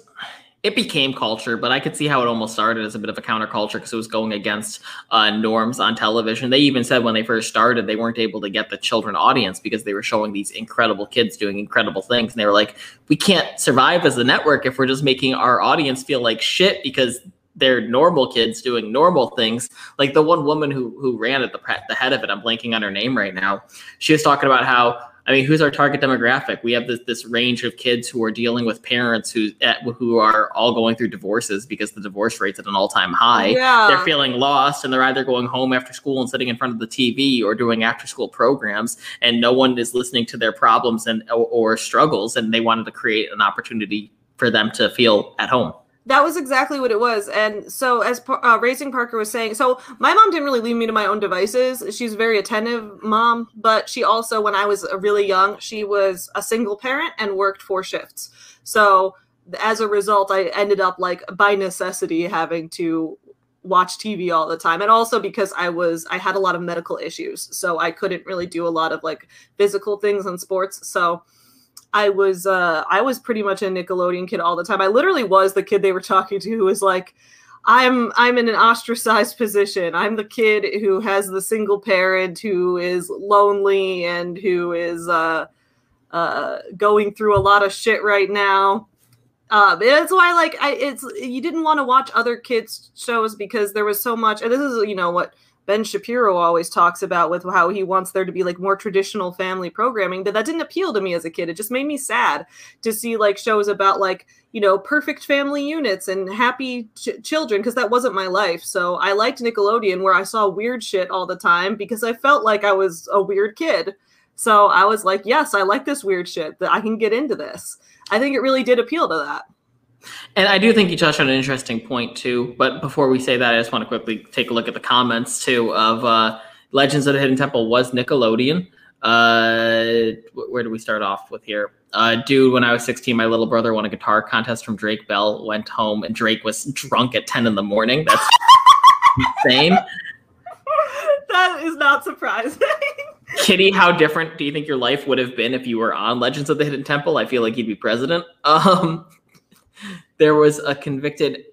it became culture, but I could see how it almost started as a bit of a counterculture because it was going against uh, norms on television. They even said when they first started, they weren't able to get the children audience because they were showing these incredible kids doing incredible things. And they were like, we can't survive as a network if we're just making our audience feel like shit because they're normal kids doing normal things. Like the one woman who who ran at the the head of it, I'm blanking on her name right now. She was talking about how I mean, who's our target demographic? We have this this range of kids who are dealing with parents who eh, who are all going through divorces because the divorce rate's at an all time high. Yeah. They're feeling lost, and they're either going home after school and sitting in front of the TV, or doing after school programs, and no one is listening to their problems and or, or struggles, and they wanted to create an opportunity for them to feel at home that was exactly what it was. And so as uh, raising parker was saying so my mom didn't really leave me to my own devices. She's a very attentive mom but she also when i was really young she was a single parent and worked four shifts. So as a result i ended up like by necessity having to watch tv all the time. And also because i was i had a lot of medical issues so i couldn't really do a lot of like physical things and sports. So I was uh I was pretty much a Nickelodeon kid all the time. I literally was the kid they were talking to who was like I'm I'm in an ostracized position. I'm the kid who has the single parent who is lonely and who is uh uh going through a lot of shit right now. Uh, that's why like I it's you didn't want to watch other kids shows because there was so much and this is you know what Ben Shapiro always talks about with how he wants there to be like more traditional family programming, but that didn't appeal to me as a kid. It just made me sad to see like shows about like, you know, perfect family units and happy ch- children because that wasn't my life. So I liked Nickelodeon where I saw weird shit all the time because I felt like I was a weird kid. So I was like, yes, I like this weird shit that I can get into this. I think it really did appeal to that. And I do think you touched on an interesting point too. But before we say that, I just want to quickly take a look at the comments too of uh, Legends of the Hidden Temple was Nickelodeon. Uh, where do we start off with here? Uh, dude, when I was 16, my little brother won a guitar contest from Drake Bell. Went home and Drake was drunk at 10 in the morning. That's insane. That is not surprising. Kitty, how different do you think your life would have been if you were on Legends of the Hidden Temple? I feel like you'd be president. Um, there was a convicted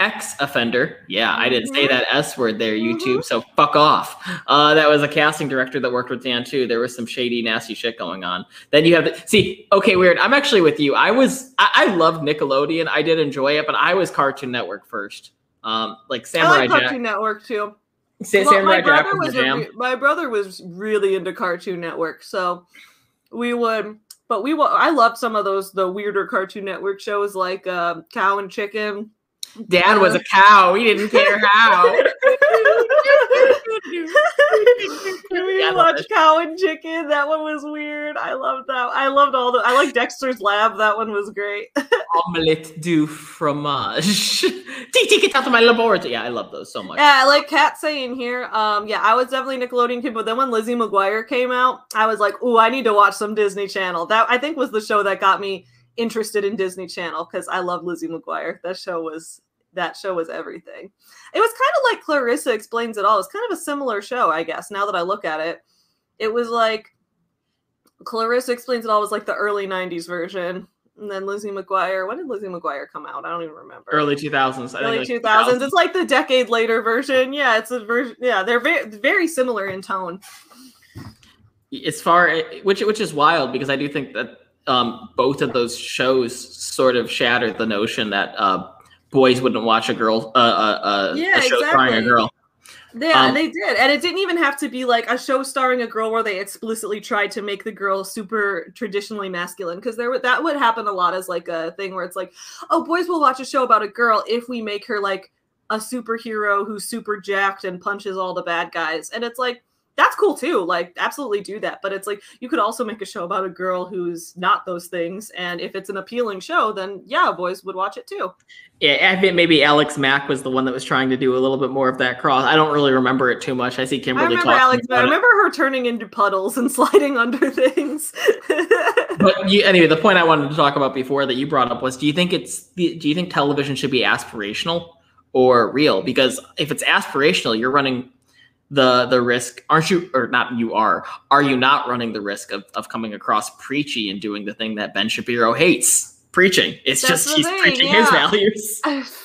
ex offender. Yeah, I didn't say mm-hmm. that S word there, YouTube. Mm-hmm. So fuck off. Uh, that was a casting director that worked with Dan too. There was some shady, nasty shit going on. Then you have the see. Okay, weird. I'm actually with you. I was. I, I loved Nickelodeon. I did enjoy it, but I was Cartoon Network first. Um, like Samurai I like Jack. Cartoon Network too. Say, well, Samurai my brother was a, my brother was really into Cartoon Network, so we would but we I loved some of those the weirder Cartoon Network shows like uh, Cow and Chicken. Dad was a cow. He didn't care how. we watched Cow and Chicken. That one was weird. I loved that. I loved all the. I like Dexter's Lab. That one was great. Omelette du fromage. Dee Dee, get out of my laboratory. Yeah, I love those so much. Yeah, I like Kat saying here. Um, yeah, I was definitely Nickelodeon kid, but then when Lizzie McGuire came out, I was like, "Ooh, I need to watch some Disney Channel." That I think was the show that got me interested in Disney Channel because I love Lizzie McGuire. That show was that show was everything. It was kind of like Clarissa Explains It All. It's kind of a similar show, I guess, now that I look at it. It was like Clarissa Explains It All was like the early 90s version. And then Lizzie McGuire. When did Lizzie McGuire come out? I don't even remember. Early 2000s. Early like 2000s. 2000s. It's like the decade later version. Yeah, it's a version. Yeah, they're very, very similar in tone. As far which which is wild because I do think that um, both of those shows sort of shattered the notion that uh, boys wouldn't watch a girl uh, uh, uh yeah, a show exactly. starring a girl. Yeah, um, they did. And it didn't even have to be like a show starring a girl where they explicitly tried to make the girl super traditionally masculine because there would that would happen a lot as like a thing where it's like, "Oh, boys will watch a show about a girl if we make her like a superhero who's super jacked and punches all the bad guys." And it's like that's cool too. Like, absolutely do that. But it's like you could also make a show about a girl who's not those things. And if it's an appealing show, then yeah, boys would watch it too. Yeah, I think maybe Alex Mack was the one that was trying to do a little bit more of that cross. I don't really remember it too much. I see Kimberly. I remember Alex. I remember her turning into puddles and sliding under things. but you, anyway, the point I wanted to talk about before that you brought up was: Do you think it's do you think television should be aspirational or real? Because if it's aspirational, you're running the the risk aren't you or not you are are you not running the risk of, of coming across preachy and doing the thing that ben shapiro hates? Preaching. It's that's just he's thing, preaching yeah. his values.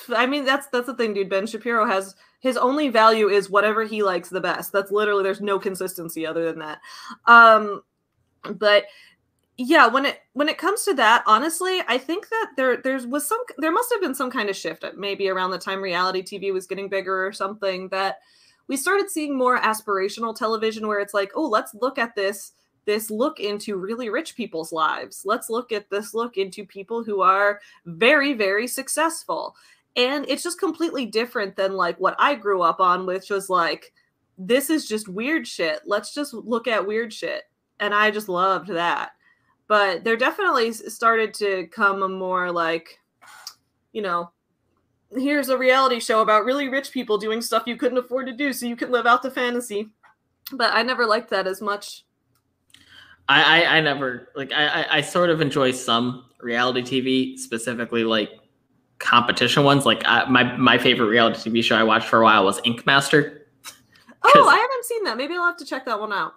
I mean that's that's the thing dude. Ben shapiro has his only value is whatever he likes the best. That's literally there's no consistency other than that. Um but yeah when it when it comes to that honestly i think that there there's was some there must have been some kind of shift maybe around the time reality tv was getting bigger or something that we started seeing more aspirational television where it's like, oh, let's look at this this look into really rich people's lives. Let's look at this look into people who are very very successful. And it's just completely different than like what I grew up on which was like this is just weird shit. Let's just look at weird shit. And I just loved that. But there definitely started to come a more like you know, here's a reality show about really rich people doing stuff you couldn't afford to do so you can live out the fantasy. But I never liked that as much. I, I, I never like I, I, I sort of enjoy some reality TV, specifically like competition ones. Like I, my my favorite reality TV show I watched for a while was Ink Master. Oh, I haven't seen that. Maybe I'll have to check that one out.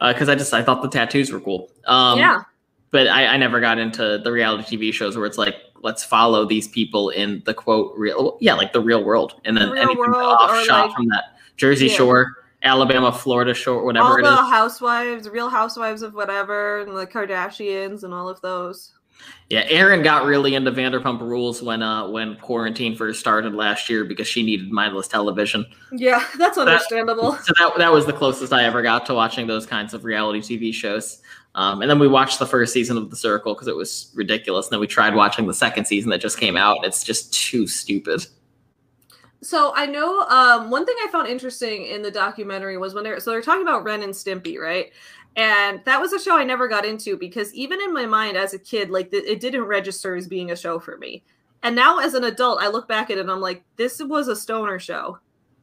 Because uh, I just I thought the tattoos were cool. Um, yeah. But I, I never got into the reality TV shows where it's like let's follow these people in the quote real yeah like the real world. And then the anything offshot like, from that jersey yeah. shore alabama florida shore whatever all it the is. housewives real housewives of whatever and the kardashians and all of those. Yeah Erin got really into vanderpump rules when uh when quarantine first started last year because she needed mindless television. Yeah that's understandable. that, so that, that was the closest i ever got to watching those kinds of reality tv shows um, and then we watched the first season of The Circle because it was ridiculous. And then we tried watching the second season that just came out, it's just too stupid. So I know um, one thing I found interesting in the documentary was when they're so they're talking about Ren and Stimpy, right? And that was a show I never got into because even in my mind as a kid, like it didn't register as being a show for me. And now as an adult, I look back at it and I'm like, this was a stoner show.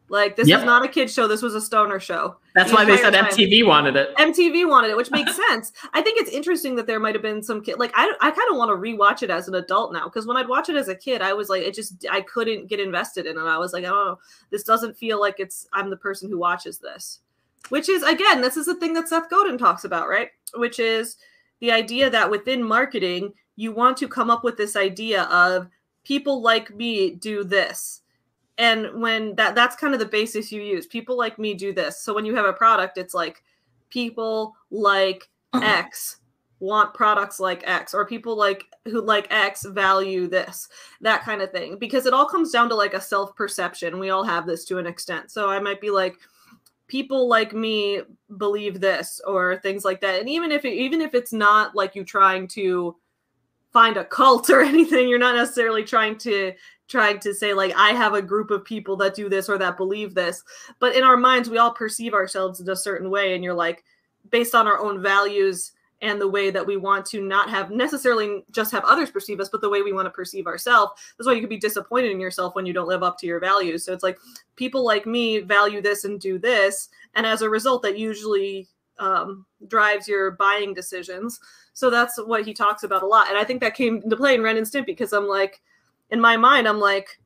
Like this yep. was not a kid show. This was a stoner show. That's the why they said time. MTV wanted it. MTV wanted it, which makes sense. I think it's interesting that there might have been some kid. Like I, I kind of want to rewatch it as an adult now because when I'd watch it as a kid, I was like, it just I couldn't get invested in it. I was like, oh, this doesn't feel like it's I'm the person who watches this. Which is again, this is the thing that Seth Godin talks about, right? Which is the idea that within marketing, you want to come up with this idea of people like me do this and when that that's kind of the basis you use. People like me do this. So when you have a product it's like people like uh-uh. x want products like x or people like who like x value this that kind of thing. Because it all comes down to like a self perception we all have this to an extent. So i might be like people like me believe this or things like that. And even if it, even if it's not like you trying to find a cult or anything you're not necessarily trying to trying to say like i have a group of people that do this or that believe this but in our minds we all perceive ourselves in a certain way and you're like based on our own values and the way that we want to not have necessarily just have others perceive us but the way we want to perceive ourselves that's why you could be disappointed in yourself when you don't live up to your values so it's like people like me value this and do this and as a result that usually um, drives your buying decisions. So that's what he talks about a lot. And I think that came into play in Ren and Stimpy because I'm like, in my mind, I'm like,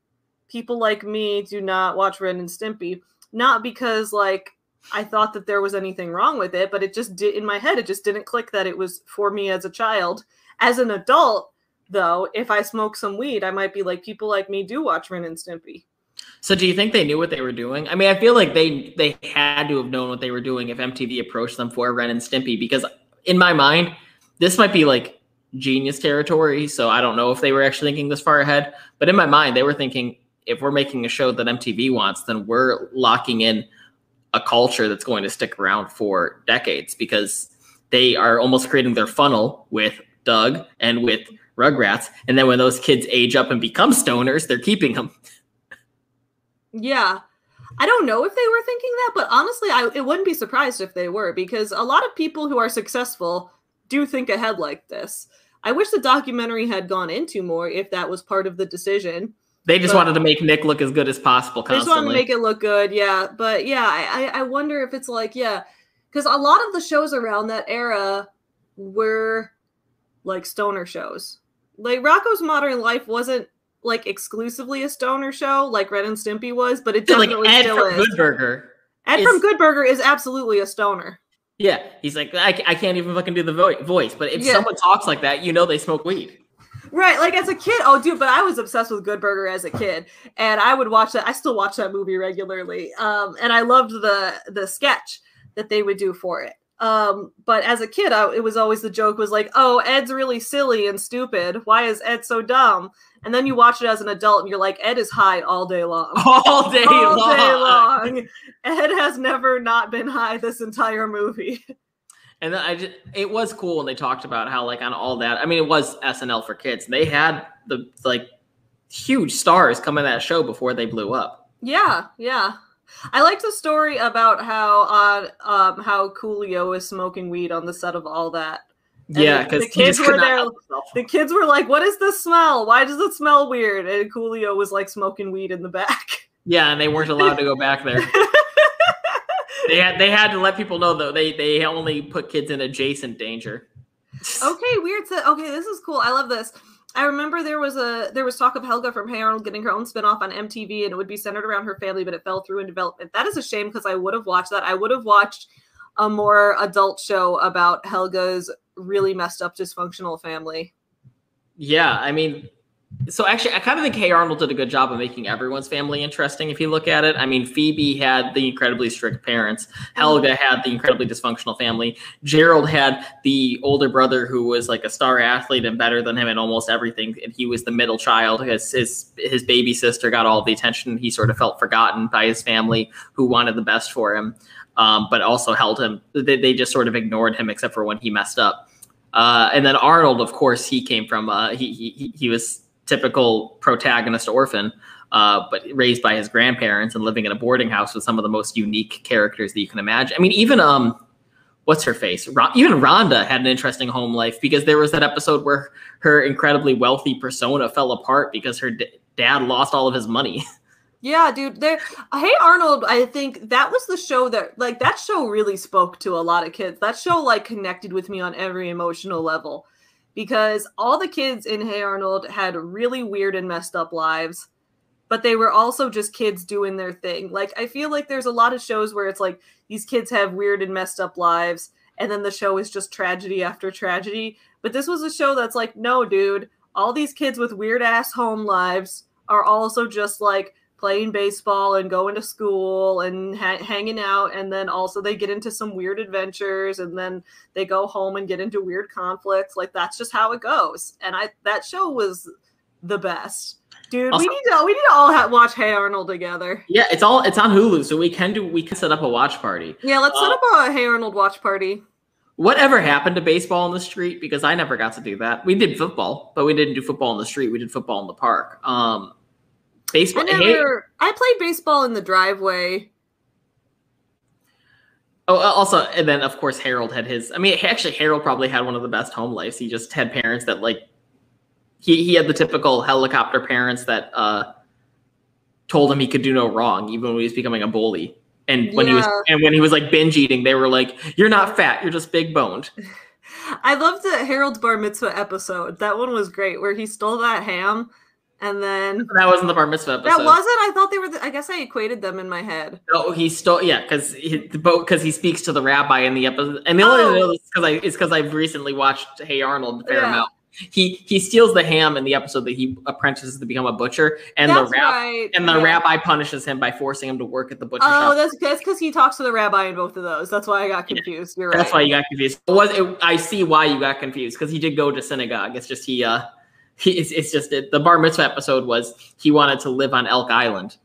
people like me do not watch Ren and Stimpy. Not because like I thought that there was anything wrong with it, but it just did in my head, it just didn't click that it was for me as a child. As an adult, though, if I smoke some weed, I might be like, people like me do watch Ren and Stimpy. So do you think they knew what they were doing? I mean, I feel like they they had to have known what they were doing if MTV approached them for Ren and Stimpy because in my mind, this might be like genius territory, so I don't know if they were actually thinking this far ahead, but in my mind they were thinking if we're making a show that MTV wants, then we're locking in a culture that's going to stick around for decades because they are almost creating their funnel with Doug and with Rugrats, and then when those kids age up and become stoners, they're keeping them. Yeah. I don't know if they were thinking that, but honestly, I it wouldn't be surprised if they were because a lot of people who are successful do think ahead like this. I wish the documentary had gone into more if that was part of the decision. They just but, wanted to make Nick look as good as possible. Constantly. They just wanted to make it look good, yeah. But yeah, I I wonder if it's like yeah, because a lot of the shows around that era were like stoner shows. Like Rocko's Modern Life wasn't like exclusively a stoner show like Ren and Stimpy was, but it definitely like Ed still from is. Good Burger. Ed is, from Good Burger is absolutely a stoner. Yeah, he's like, I, I can't even fucking do the vo- voice, but if yeah. someone talks like that, you know they smoke weed. Right, like as a kid, oh dude, but I was obsessed with Good Burger as a kid, and I would watch that. I still watch that movie regularly, um, and I loved the the sketch that they would do for it. Um, but as a kid, I, it was always the joke was like, "Oh, Ed's really silly and stupid. Why is Ed so dumb?" And then you watch it as an adult, and you're like, "Ed is high all day long, all day all long. Day long. Ed has never not been high this entire movie." And then I just, it was cool when they talked about how like on all that. I mean, it was SNL for kids. They had the like huge stars come in that show before they blew up. Yeah, yeah. I liked the story about how uh, um, how Coolio was smoking weed on the set of all that. And yeah, because the kids were there. The kids were like, "What is this smell? Why does it smell weird?" And Coolio was like smoking weed in the back. Yeah, and they weren't allowed to go back there. they had they had to let people know though they they only put kids in adjacent danger. okay, weird. To, okay, this is cool. I love this. I remember there was a there was talk of Helga from Hey Arnold getting her own spinoff on MTV, and it would be centered around her family, but it fell through in development. That is a shame because I would have watched that. I would have watched a more adult show about Helga's really messed up dysfunctional family. Yeah, I mean, so actually, I kind of think Hey Arnold did a good job of making everyone's family interesting. If you look at it, I mean, Phoebe had the incredibly strict parents. Mm-hmm. Helga had the incredibly dysfunctional family. Gerald had the older brother who was like a star athlete and better than him in almost everything, and he was the middle child. His his his baby sister got all the attention. He sort of felt forgotten by his family, who wanted the best for him, um, but also held him. They, they just sort of ignored him, except for when he messed up. Uh, and then Arnold, of course, he came from uh, he, he he was typical protagonist orphan, uh, but raised by his grandparents and living in a boarding house with some of the most unique characters that you can imagine. I mean, even um, what's her face? Even Rhonda had an interesting home life because there was that episode where her incredibly wealthy persona fell apart because her d- dad lost all of his money. Yeah, dude. Hey Arnold. I think that was the show that, like, that show really spoke to a lot of kids. That show, like, connected with me on every emotional level because all the kids in Hey Arnold had really weird and messed up lives, but they were also just kids doing their thing. Like I feel like there's a lot of shows where it's like these kids have weird and messed up lives and then the show is just tragedy after tragedy. But this was a show that's like, no, dude, all these kids with weird ass home lives are also just like playing baseball and going to school and ha- hanging out. And then also they get into some weird adventures and then they go home and get into weird conflicts. Like that's just how it goes. And i that show was the best. Dude also, we need to we need to all ha- watch hey arnold together. Yeah it's all it's on hulu so we can do we can set up a watch party. Yeah let's uh, set up a hey arnold watch party. whatever happened to baseball in the street? Because i never got to do that. We did football but we didn't do football in the street. We did football in the park. Um Baseball. I, never, I played baseball in the driveway. Oh, also, and then of course Harold had his. I mean, actually, Harold probably had one of the best home lives. He just had parents that like. He he had the typical helicopter parents that uh, told him he could do no wrong, even when he was becoming a bully. And when he was and when he was like binge eating, they were like, "You're not fat. You're just big boned." I loved the Harold's bar mitzvah episode. That one was great, where he stole that ham, and then That wasn't the bar mitzvah episode. that wasn't. I thought they were. The, I guess I equated them in my head. No, he stole. Yeah, because he because he speaks to the rabbi in the episode, and the only Oh. reason I know this is because I is because I've recently watched Hey Arnold a fair Yeah. amount. He he steals the ham in the episode that he apprentices to become a butcher, and That's the rab- right. and the yeah. rabbi punishes him by forcing him to work at the butcher Oh, shop. that's that's because he talks to the rabbi in both of those. That's why I got confused. You're right. That's why you got confused. It was it, I see why you got confused because he did go to synagogue. It's just he uh it's, it's just it, the bar mitzvah episode was he wanted to live on Elk Island,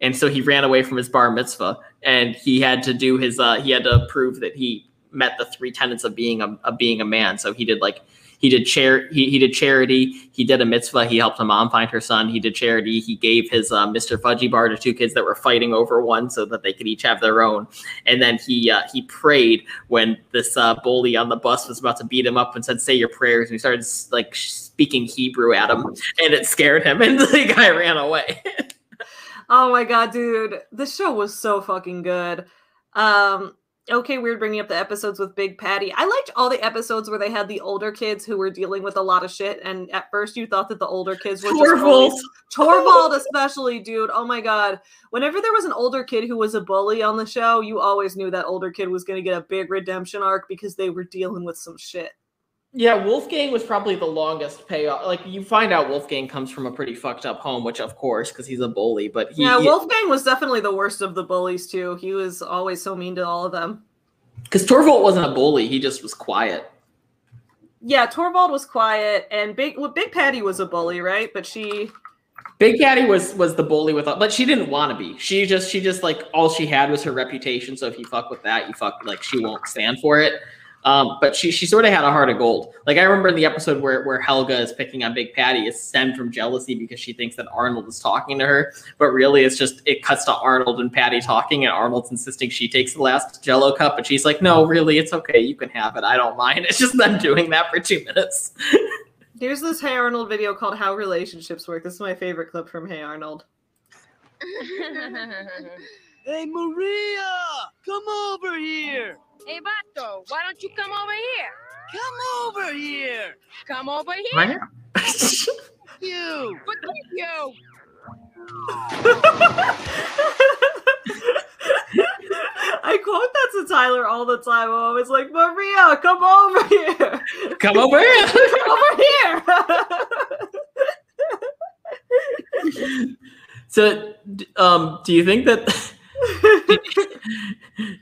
and so he ran away from his bar mitzvah, and he had to do his uh he had to prove that he met the three tenets of being a of being a man. So he did like he did chair he, he did charity. He did a mitzvah. He helped a mom find her son. He did charity. He gave his uh, mr fudgy bar to two kids that were fighting over one so that they could each have their own. And then he uh, he prayed when this uh, bully on the bus was about to beat him up and said say your prayers. And he started like speaking hebrew at him and it scared him and the guy ran away Oh my god, dude, this show was so fucking good. Um, okay, weird bringing up the episodes with Big Patty. I liked all the episodes where they had the older kids who were dealing with a lot of shit, and at first you thought that the older kids were just Torvald. always- Torvald, especially, dude. Oh my god. Whenever there was an older kid who was a bully on the show, you always knew that older kid was going to get a big redemption arc because they were dealing with some shit. Yeah, Wolfgang was probably the longest payoff. Like you find out Wolfgang comes from a pretty fucked up home, which of course, because he's a bully. But he, yeah, Wolfgang was definitely the worst of the bullies too. He was always so mean to all of them. because Torvald wasn't a bully, he just was quiet. Yeah, Torvald was quiet, and Big well, Big Patty was a bully, right? But she, Big Patty was was the bully with, but she didn't want to be. She just she just like all she had was her reputation. So if you fuck with that, you fuck like she won't stand for it. Um, but she she sort of had a heart of gold. Like I remember in the episode where where Helga is picking on Big Patty, it's stemmed from jealousy because she thinks that Arnold is talking to her, but really it's just it cuts to Arnold and Patty talking, and Arnold's insisting she takes the last Jello cup, and she's like, "No, really, it's okay, you can have it. I don't mind." It's just them doing that for two minutes. here's this Hey Arnold video called "How Relationships Work." This is my favorite clip from Hey Arnold. Hey, Maria, come over here. Hey, Bato, why don't you come over here? Come over here. Come over here. Right? here. You. Look at you. I quote that to Tyler all the time. I'm always like, Maria, come over here. Come over here. Come over here. So, um, do you think that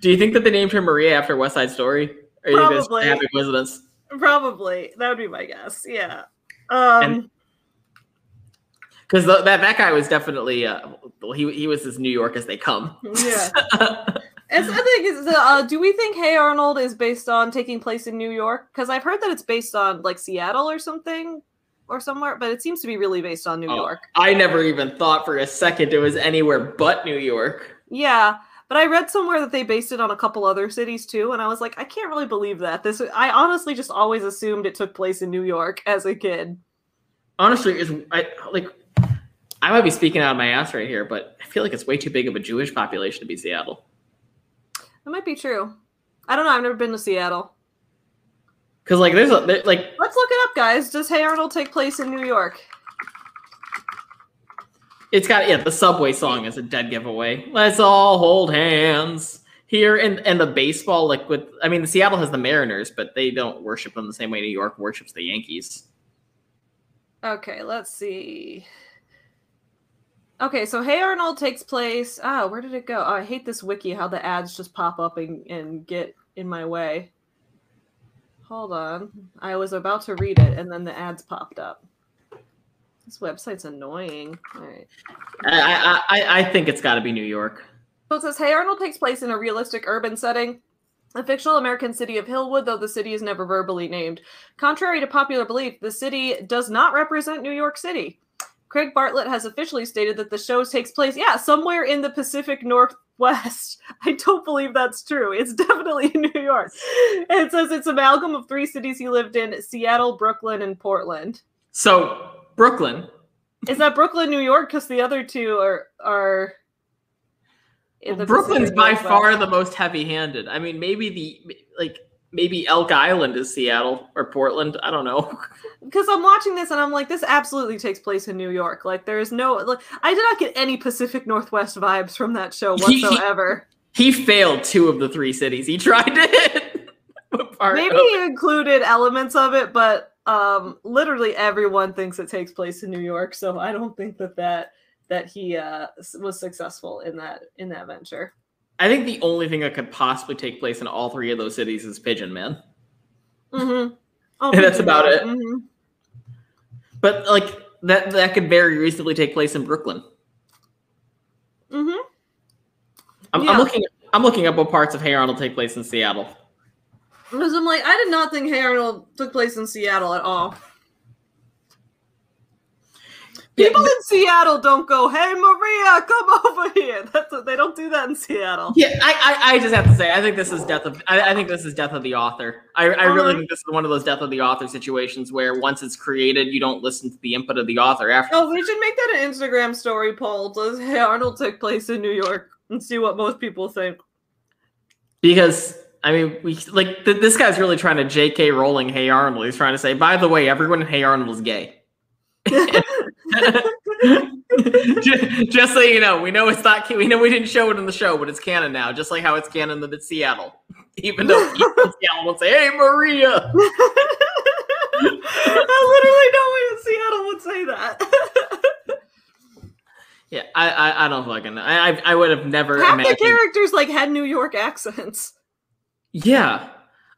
do you think that they named her Maria after West Side Story? Or Probably. happy coincidence? Probably. That would be my guess. Yeah. Um, Because that that guy was definitely uh, well, he he was as New York as they come. yeah. It's, I think is uh, do we think Hey Arnold is based on taking place in New York? Because I've heard that it's based on like Seattle or something or somewhere, but it seems to be really based on New Oh. York. I never even thought for a second it was anywhere but New York. Yeah, but I read somewhere that they based it on a couple other cities too, and I was like, I can't really believe that. This I honestly just always assumed it took place in New York as a kid. Honestly, is I like I might be speaking out of my ass right here, but I feel like it's way too big of a Jewish population to be Seattle. That might be true. I don't know. I've never been to Seattle. Because like there's a there, like Let's look it up, guys. Does Hey Arnold take place in New York? It's got yeah, the subway song is a dead giveaway. Let's all hold hands here and and the baseball like with I mean Seattle has the Mariners, but they don't worship them the same way New York worships the Yankees. Okay, let's see. Okay, so Hey Arnold takes place. Ah, where did it go? Oh, I hate this wiki. How the ads just pop up and, and get in my way. Hold on. I was about to read it, and then the ads popped up. This website's annoying. All right. I I I, I think it's got to be New York. So it says Hey Arnold takes place in a realistic urban setting. A fictional American city of Hillwood, though the city is never verbally named. Contrary to popular belief, the city does not represent New York City. Craig Bartlett has officially stated that the show takes place, yeah, somewhere in the Pacific Northwest. I don't believe that's true. It's definitely in New York. It says it's amalgam of three cities he lived in Seattle, Brooklyn, and Portland. So Brooklyn. Is that Brooklyn, New York? Because the other two are are in the Brooklyn's Pacific by Northwest. far the most heavy-handed. I mean, maybe the like maybe Elk Island is Seattle or Portland. I don't know. because I'm watching this and I'm like, this absolutely takes place in New York. Like, there is no, like, I did not get any Pacific Northwest vibes from that show He- he- whatsoever. He failed two of the three cities he tried to hit. Maybe he included elements of it, but um, literally everyone thinks it takes place in New York. So I don't think that that that he uh, was successful in that in that venture. I think the only thing that could possibly take place in all three of those cities is Pigeon Man. Mm-hmm. And that's about it. hmm But like that that could very reasonably take place in Brooklyn. Mm-hmm. I'm, Yeah. I'm looking I'm looking up what parts of Hey Arnold take place in Seattle. Because I'm like, I did not think Hey Arnold took place in Seattle at all. Yeah, People in Seattle don't go, "Hey Maria, come over here." That's what, they don't do that in Seattle. Yeah, I, I, I just have to say, I think this is death of, I, I think this is death of the author. I, I really Uh-huh. think this is one of those death of the author situations where once it's created, you don't listen to the input of the author after. Oh, we should make that an Instagram story poll. Does Hey Arnold take place in New York and see what most people think? Because I mean, we like th- this guy's really trying to J.K. Rowling Hey Arnold. He's trying to say, by the way, everyone in Hey Arnold is gay. just, just so you know, we know it's not. We know we didn't show it in the show, but it's canon now. Just like how it's canon that it's Seattle, even though people in Seattle will say, "Hey, Maria." I literally know one in Seattle would say that. Yeah, I, I, I don't fucking. know. I, I, would have never Half the characters like had New York accents. Yeah,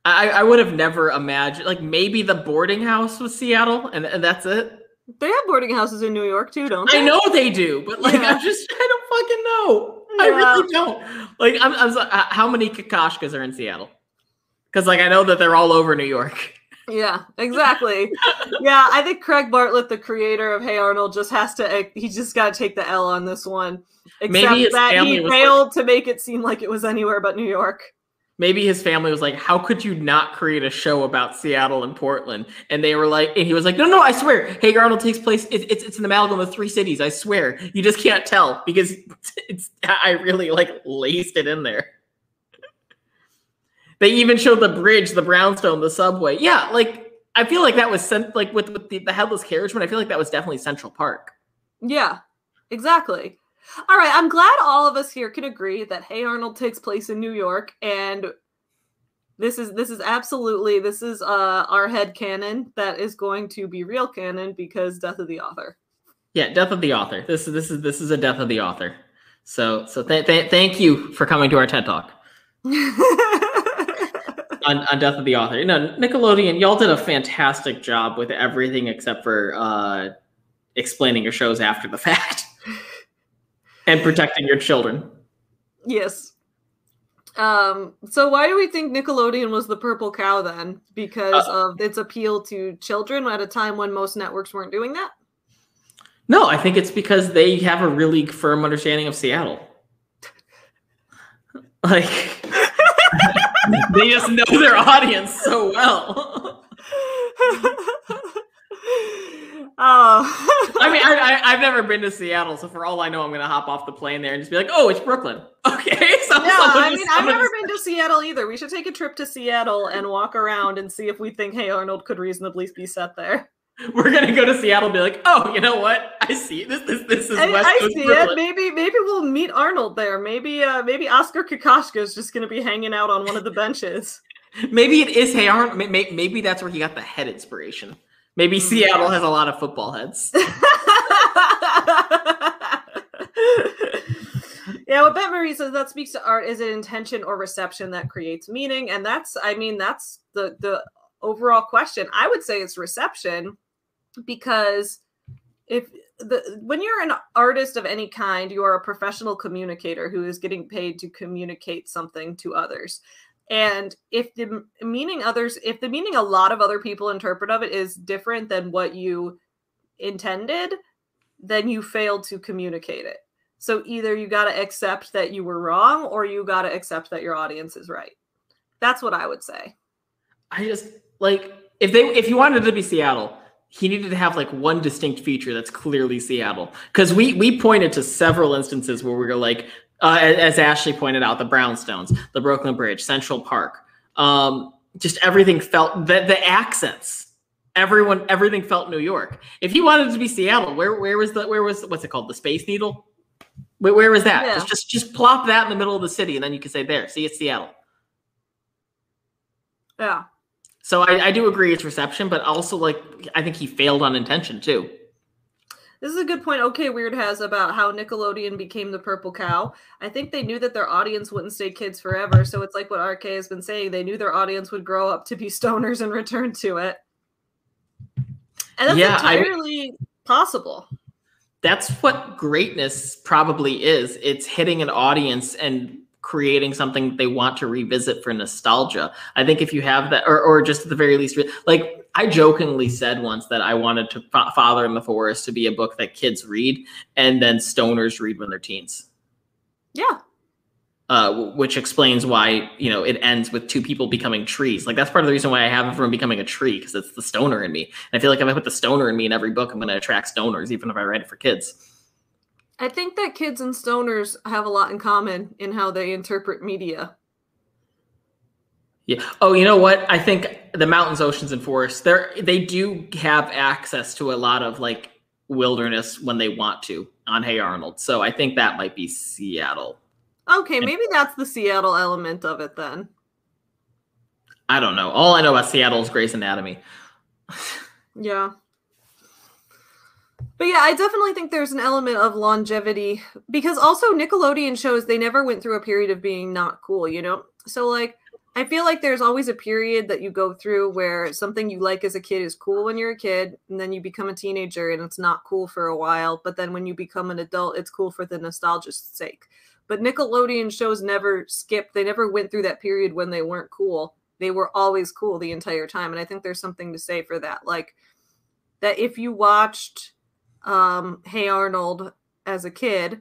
I, I would have never imagined. Like maybe the boarding house was Seattle, and, and that's it. They have boarding houses in New York too, don't they? I know they do, but like Yeah. I'm just I don't fucking know. I really don't. Like I'm, I'm uh, how many Kokoshkas are in Seattle? Because like I know that they're all over New York. Yeah, exactly. yeah, I think Craig Bartlett, the creator of Hey Arnold, just has to. eh, He just got to take the L on this one. Except Maybe that he was like- failed to make it seem like it was anywhere but New York. Maybe his family was like, "How could you not create a show about Seattle and Portland?" And they were like, and he was like, "No, no, I swear, Hey Arnold takes place. It's it's, it's an amalgam of three cities. I swear. You just can't tell because it's. I really like laced it in there." They even showed the bridge, the brownstone, the subway. Yeah, like I feel like that was sent like with, with the, the headless carriageman. I feel like that was definitely Central Park. Yeah, exactly. All right, I'm glad all of us here can agree that Hey Arnold takes place in New York, and this is this is absolutely this is uh our head canon that is going to be real canon because death of the author. Yeah, death of the author. This is this is this is a death of the author. So so th- th- thank you for coming to our TED talk on, on death of the author. You know, Nickelodeon, y'all did a fantastic job with everything except for uh, explaining your shows after the fact and protecting your children. yes. Um, so why do we think Nickelodeon was the purple cow then? Because of its appeal to children at a time when most networks weren't doing that? No, I think it's because they have a really firm understanding of Seattle. Like they just know their audience so well. oh. I mean, I, I, I've never been to Seattle, so for all I know, I'm gonna hop off the plane there and just be like, "Oh, it's Brooklyn." Okay, so someone I mean, I've never been to Seattle either. We should take a trip to Seattle and walk around and see if we think Hey Arnold could reasonably be set there. We're gonna go to Seattle and be like, "Oh, you know what? I see this. This this is I, West I Coast see Brooklyn." it. Maybe maybe we'll meet Arnold there. Maybe uh maybe Oskar Kokoshka is just gonna be hanging out on one of the benches. Maybe it is Hey Arnold. may- may- Maybe that's where he got the head inspiration. Maybe Hmm. Seattle has a lot of football heads. yeah, what Bet Marie says that speaks to art is it intention or reception that creates meaning, and that's I mean that's the the overall question. I would say it's reception because if the when you're an artist of any kind, you are a professional communicator who is getting paid to communicate something to others. And if the meaning others, if the meaning a lot of other people interpret of it is different than what you intended, then you failed to communicate it. So either you got to accept that you were wrong or you got to accept that your audience is right. That's what I would say. I just like if they if you wanted to be Seattle, he needed to have like one distinct feature that's clearly Seattle. Because we we pointed to several instances where we were like, uh, as, as Ashley pointed out, the brownstones, the Brooklyn Bridge, Central Park, um, just everything felt the the accents. Everyone, everything felt New York. If he wanted to be Seattle, where where was the where was what's it called the Space Needle? Where, where was that? Yeah. Just, just just plop that in the middle of the city, and then you can say there. See, it's Seattle. Yeah. So I, I do agree it's reception, but also like I think he failed on intention too. This is a good point. Okay, Weird has about how Nickelodeon became the purple cow. I think they knew that their audience wouldn't stay kids forever. So it's like what RK has been saying. They knew their audience would grow up to be stoners and return to it. And that's Yeah, I- entirely possible. That's what greatness probably is. It's hitting an audience and creating something they want to revisit for nostalgia. I think if you have that, or, or just at the very least, like I jokingly said once that I wanted to Fa- Father in the Forest to be a book that kids read and then stoners read when they're teens. Yeah. uh, which explains why you know it ends with two people becoming trees. Like that's part of the reason why I have everyone becoming a tree because it's the stoner in me. And I feel like if I put the stoner in me in every book, I'm going to attract stoners, even if I write it for kids. I think that kids and stoners have a lot in common in how they interpret media. Yeah. Oh, you know what? I think the mountains, oceans, and forests. They they do have access to a lot of like wilderness when they want to on Hey Arnold. So I think that might be Seattle. Okay, maybe that's the Seattle element of it then. I don't know. All I know about Seattle is Grey's Anatomy. Yeah. But yeah, I definitely think there's an element of longevity because also Nickelodeon shows they never went through a period of being not cool, you know? So like I feel like there's always a period that you go through where something you like as a kid is cool when you're a kid, and then you become a teenager and it's not cool for a while, but then when you become an adult, it's cool for the nostalgia's sake. But Nickelodeon shows never skipped, they never went through that period when they weren't cool. They were always cool the entire time. And I think there's something to say for that. Like that if you watched um Hey Arnold as a kid,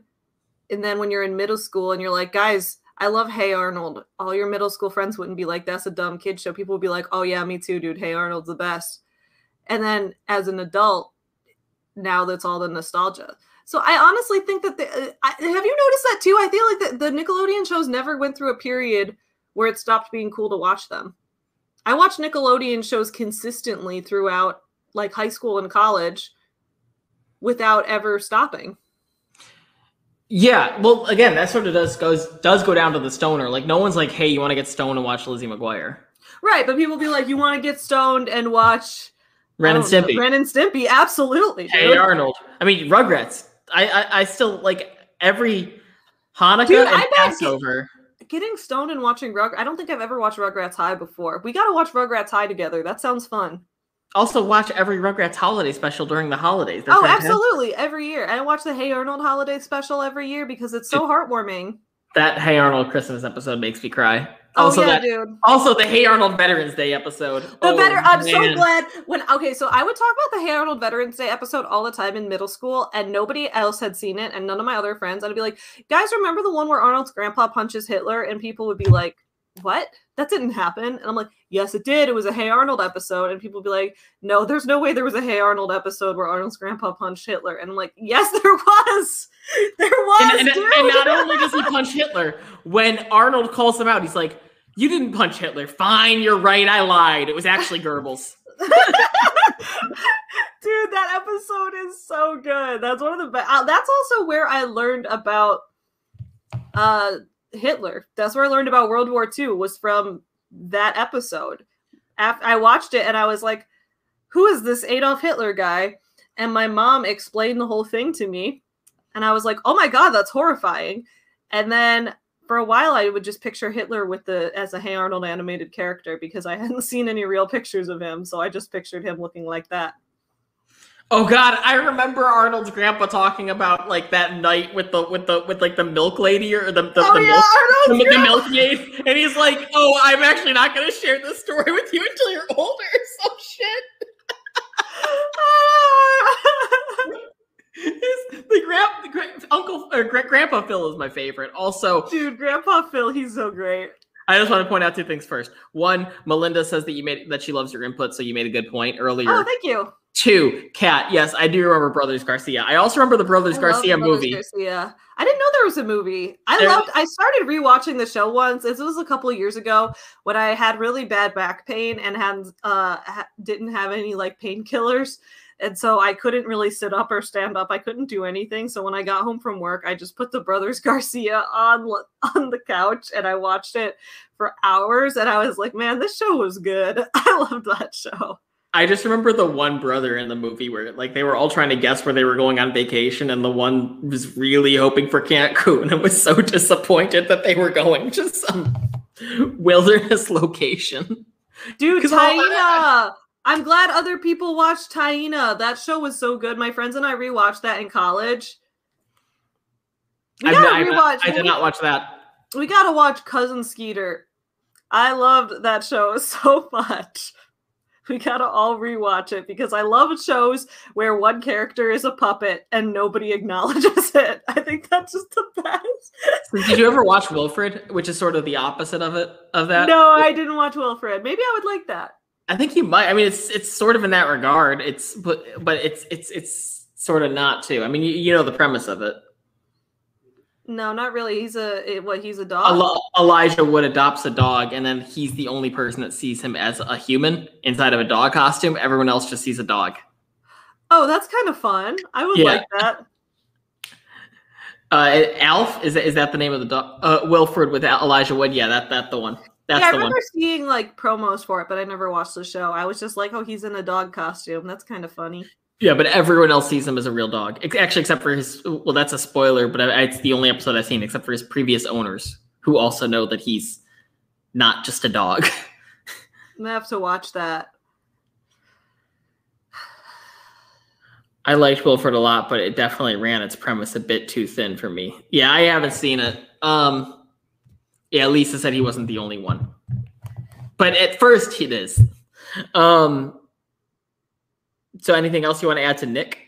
and then when you're in middle school and you're like, guys, I love Hey Arnold. All your middle school friends wouldn't be like, that's a dumb kid show. People would be like, oh yeah, me too, dude. Hey Arnold's the best. And then as an adult, now that's all the nostalgia. So I honestly think that the, uh, I, have you noticed that too? I feel like the, the Nickelodeon shows never went through a period where it stopped being cool to watch them. I watched Nickelodeon shows consistently throughout like high school and college without ever stopping. Yeah, well, again, that sort of does goes does go down to the stoner. Like, no one's like, "Hey, you want to get stoned and watch Lizzie McGuire?" Right, but people be like, you want to get stoned and watch Ren I and don't know, Stimpy. Ren and Stimpy, absolutely. hey dude. Arnold. I mean, Rugrats. I, I I still like every Hanukkah Dude, and I bet- Passover. Getting stoned and watching Rug. I don't think I've ever watched Rugrats High before. We got to watch Rugrats High together. That sounds fun. Also, watch every Rugrats holiday special during the holidays. They're oh, fantastic. absolutely, every year. I watch the Hey Arnold holiday special every year because it's so heartwarming. That Hey Arnold Christmas episode makes me cry. Oh Also, yeah, that dude. also the Hey Arnold Veterans Day episode. The Oh, better. I'm so glad when. Okay, so I would talk about the Hey Arnold Veterans Day episode all the time in middle school, and nobody else had seen it, and none of my other friends. I'd be like, "Guys, remember the one where Arnold's grandpa punches Hitler?" And people would be like, "What? That didn't happen." And I'm like, "Yes, it did. It was a Hey Arnold episode." And people be like, "No, there's no way there was a Hey Arnold episode where Arnold's grandpa punched Hitler." And I'm like, "Yes, there was. There was, And, and, dude." and not only does he punch Hitler, when Arnold calls him out, he's like, "You didn't punch Hitler. Fine, you're right. I lied. It was actually Goebbels." Dude, that episode is so good. That's one of the best. Uh, that's also where I learned about uh Hitler. That's where I learned about World War II was from that episode. After I watched it and I was like, "Who is this Adolf Hitler guy?" And my mom explained the whole thing to me, and I was like, "Oh my god, that's horrifying." And then for a while I would just picture Hitler with the as a Hey Arnold animated character because I hadn't seen any real pictures of him, so I just pictured him looking like that. Oh God, I remember Arnold's grandpa talking about like that night with the with the with like the milk lady or the the, oh the yeah, milk the, Arnold's the grandpa- milkmaid, and he's like, "Oh, I'm actually not going to share this story with you until you're older." or Some shit. His- the grand the gra- uncle or gra- grandpa Phil is my favorite. Also, Dude, Grandpa Phil, he's so great. I just want to point out two things first. One, Melinda says that you made that she loves your input, so you made a good point earlier. Oh, thank you. Two, Cat. Yes, I do remember Brothers Garcia. I also remember the Brothers I Garcia Brothers movie. Garcia. I didn't know there was a movie. I There- loved. I started rewatching the show once. This was a couple of years ago when I had really bad back pain and had uh ha- didn't have any like painkillers, and so I couldn't really sit up or stand up. I couldn't do anything. So when I got home from work, I just put the Brothers Garcia on on the couch and I watched it for hours. And I was like, man, this show was good. I loved that show. I just remember the one brother in the movie where like they were all trying to guess where they were going on vacation, and the one was really hoping for Cancun and was so disappointed that they were going to some wilderness location. Dude, Taina. I'm glad other people watched Taina. That show was so good. My friends and I rewatched that in college. We gotta not- I've not- rewatch. I did not watch that. We gotta watch Cousin Skeeter. I loved that show so much. We gotta all rewatch it because I love shows where one character is a puppet and nobody acknowledges it. I think that's just the best. Did you ever watch Wilfred, which is sort of the opposite of it of that? no, I didn't watch Wilfred. Maybe I would like that. I think you might. I mean, it's it's sort of in that regard. It's but but it's it's it's sort of not too. I mean, you, you know the premise of it. No, not really. He's a what? He's a dog. Elijah Wood adopts a dog, and then he's the only person that sees him as a human inside of a dog costume. Everyone else just sees a dog. Oh, that's kind of fun. I would Yeah. like that. Uh, Alf is that, is that the name of the dog? Uh, Wilfred with Elijah Wood. Yeah, that that the one. That's yeah, I the one. remember seeing like promos for it, but I never watched the show. I was just like, oh, he's in a dog costume. That's kind of funny. Yeah, but everyone else sees him as a real dog. Actually, except for his. Well, that's a spoiler, but I, it's the only episode I've seen, except for his previous owners, who also know that he's not just a dog. I'm have to watch that. I liked Wilfred a lot, but it definitely ran its premise a bit too thin for me. Yeah, I haven't seen it. Um, yeah, Lisa said he wasn't the only one, but at first it is. Um, so anything else you want to add to Nick?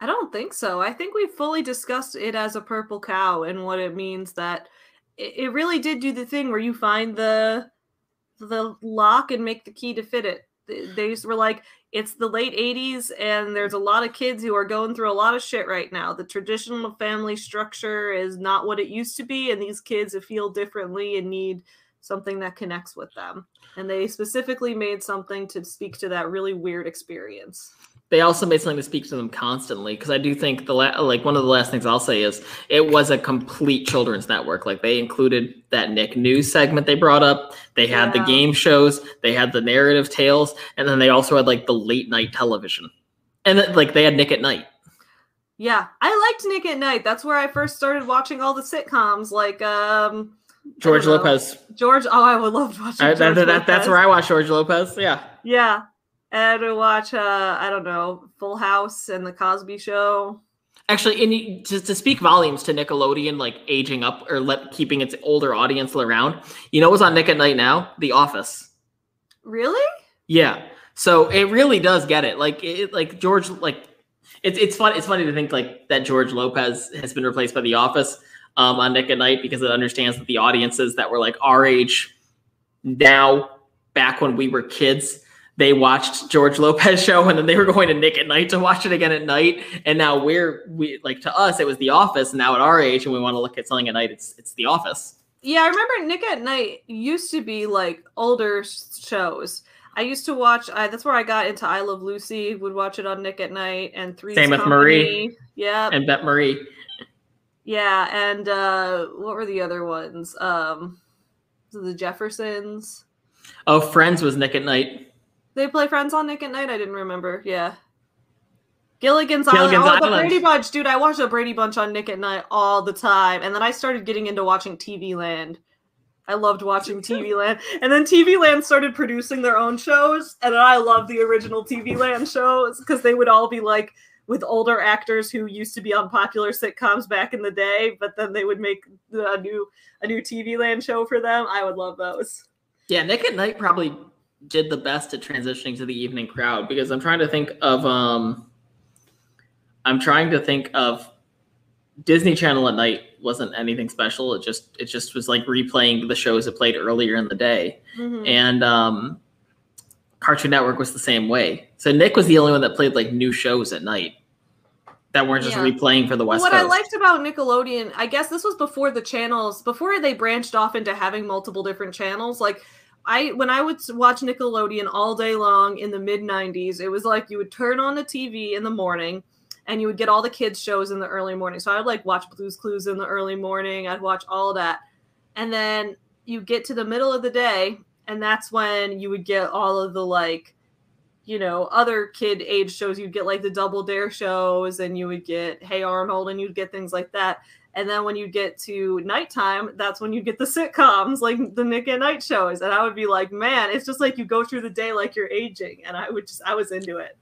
I don't think so. I think we fully discussed it as a purple cow and what it means that it, really did do the thing where you find the the lock and make the key to fit it. They- They just were like, it's the late 80s and there's a lot of kids who are going through a lot of shit right now. The traditional family structure is not what it used to be, and these kids feel differently and need something that connects with them. And they specifically made something to speak to that really weird experience. They also made something to speak to them constantly because I do think the la- like one of the last things I'll say is it was a complete children's network. Like they included that Nick News segment they brought up. They had the game shows. They had the narrative tales, and then they also had like the late night television, and then, like they had Nick at Night. Yeah, I liked Nick at Night. That's where I first started watching all the sitcoms, like um George. Lopez. George. Oh, I would love watching. Uh, that, George that- that's Lopez. where I watch George Lopez. Yeah. Yeah, and to watch uh I don't know Full House and the Cosby Show. Actually, and you- just to speak volumes to Nickelodeon, like aging up or let keeping its older audience around. You know what's on Nick at Night now? The Office. Really? Yeah. So it really does get it. Like it like George like it's it's fun it's funny to think like that George Lopez has been replaced by The Office um on Nick at Night because it understands that the audiences that were like our age now back when we were kids they watched George Lopez show and then they were going to Nick at Night to watch it again at night and now we're we like to us it was The Office and now at our age and we want to look at something at night it's it's The Office. Yeah, I remember Nick at Night used to be like older shows. I used to watch. I, that's where I got into I Love Lucy. Would watch it on Nick at Night and Three. Same with Marie. Yeah, And Bet Marie. Yeah, and uh what were the other ones? Um, the Jeffersons. Oh, Friends was Nick at Night. They play Friends on Nick at Night. I didn't remember. Yeah. Gilligan's, Gilligan's Island. Oh, the Island. Brady Bunch, dude! I watched the Brady Bunch on Nick at Night all the time, and then I started getting into watching TV Land. I loved watching TV Land, and then TV Land started producing their own shows, and I loved the original TV Land shows because they would all be like with older actors who used to be on popular sitcoms back in the day, but then they would make a new a new TV Land show for them. I would love those. Yeah, Nick at Night probably did the best at transitioning to the evening crowd because I'm trying to think of um I'm trying to think of Disney Channel at night wasn't anything special. It just it just was like replaying the shows it played earlier in the day. Mhm. And um Cartoon Network was the same way. So Nick was the only one that played like new shows at night that weren't just Yeah. replaying for the West what Coast. I liked about Nickelodeon, I guess this was before the channels, before they branched off into having multiple different channels. Like I, when I would watch Nickelodeon all day long in the mid '90s, it was like you would turn on the TV in the morning, and you would get all the kids shows in the early morning. So I would like watch Blue's Clues in the early morning. I'd watch all that, and then you get to the middle of the day, and that's when you would get all of the like you know, other kid age shows, you'd get like the Double Dare shows and you would get Hey Arnold and you'd get things like that. And then when you get to nighttime, that's when you get the sitcoms, like the Nick at Night shows. And I would be like, man, it's just like you go through the day like you're aging. And I would just, I was into it.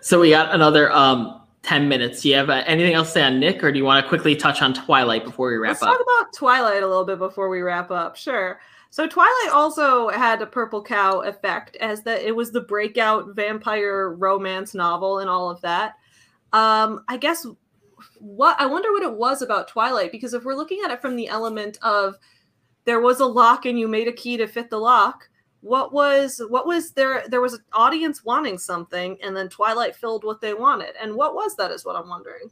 So we got another um 10 minutes. Do you have uh, anything else to say on Nick, or do you want to quickly touch on Twilight before we wrap Let's up? talk about Twilight a little bit before we wrap up. Sure. So Twilight also had a purple cow effect as that it was the breakout vampire romance novel and all of that. Um, I guess what I wonder what it was about Twilight because if we're looking at it from the element of there was a lock and you made a key to fit the lock, what was what was there there was an audience wanting something and then Twilight filled what they wanted. And what was that is what I'm wondering.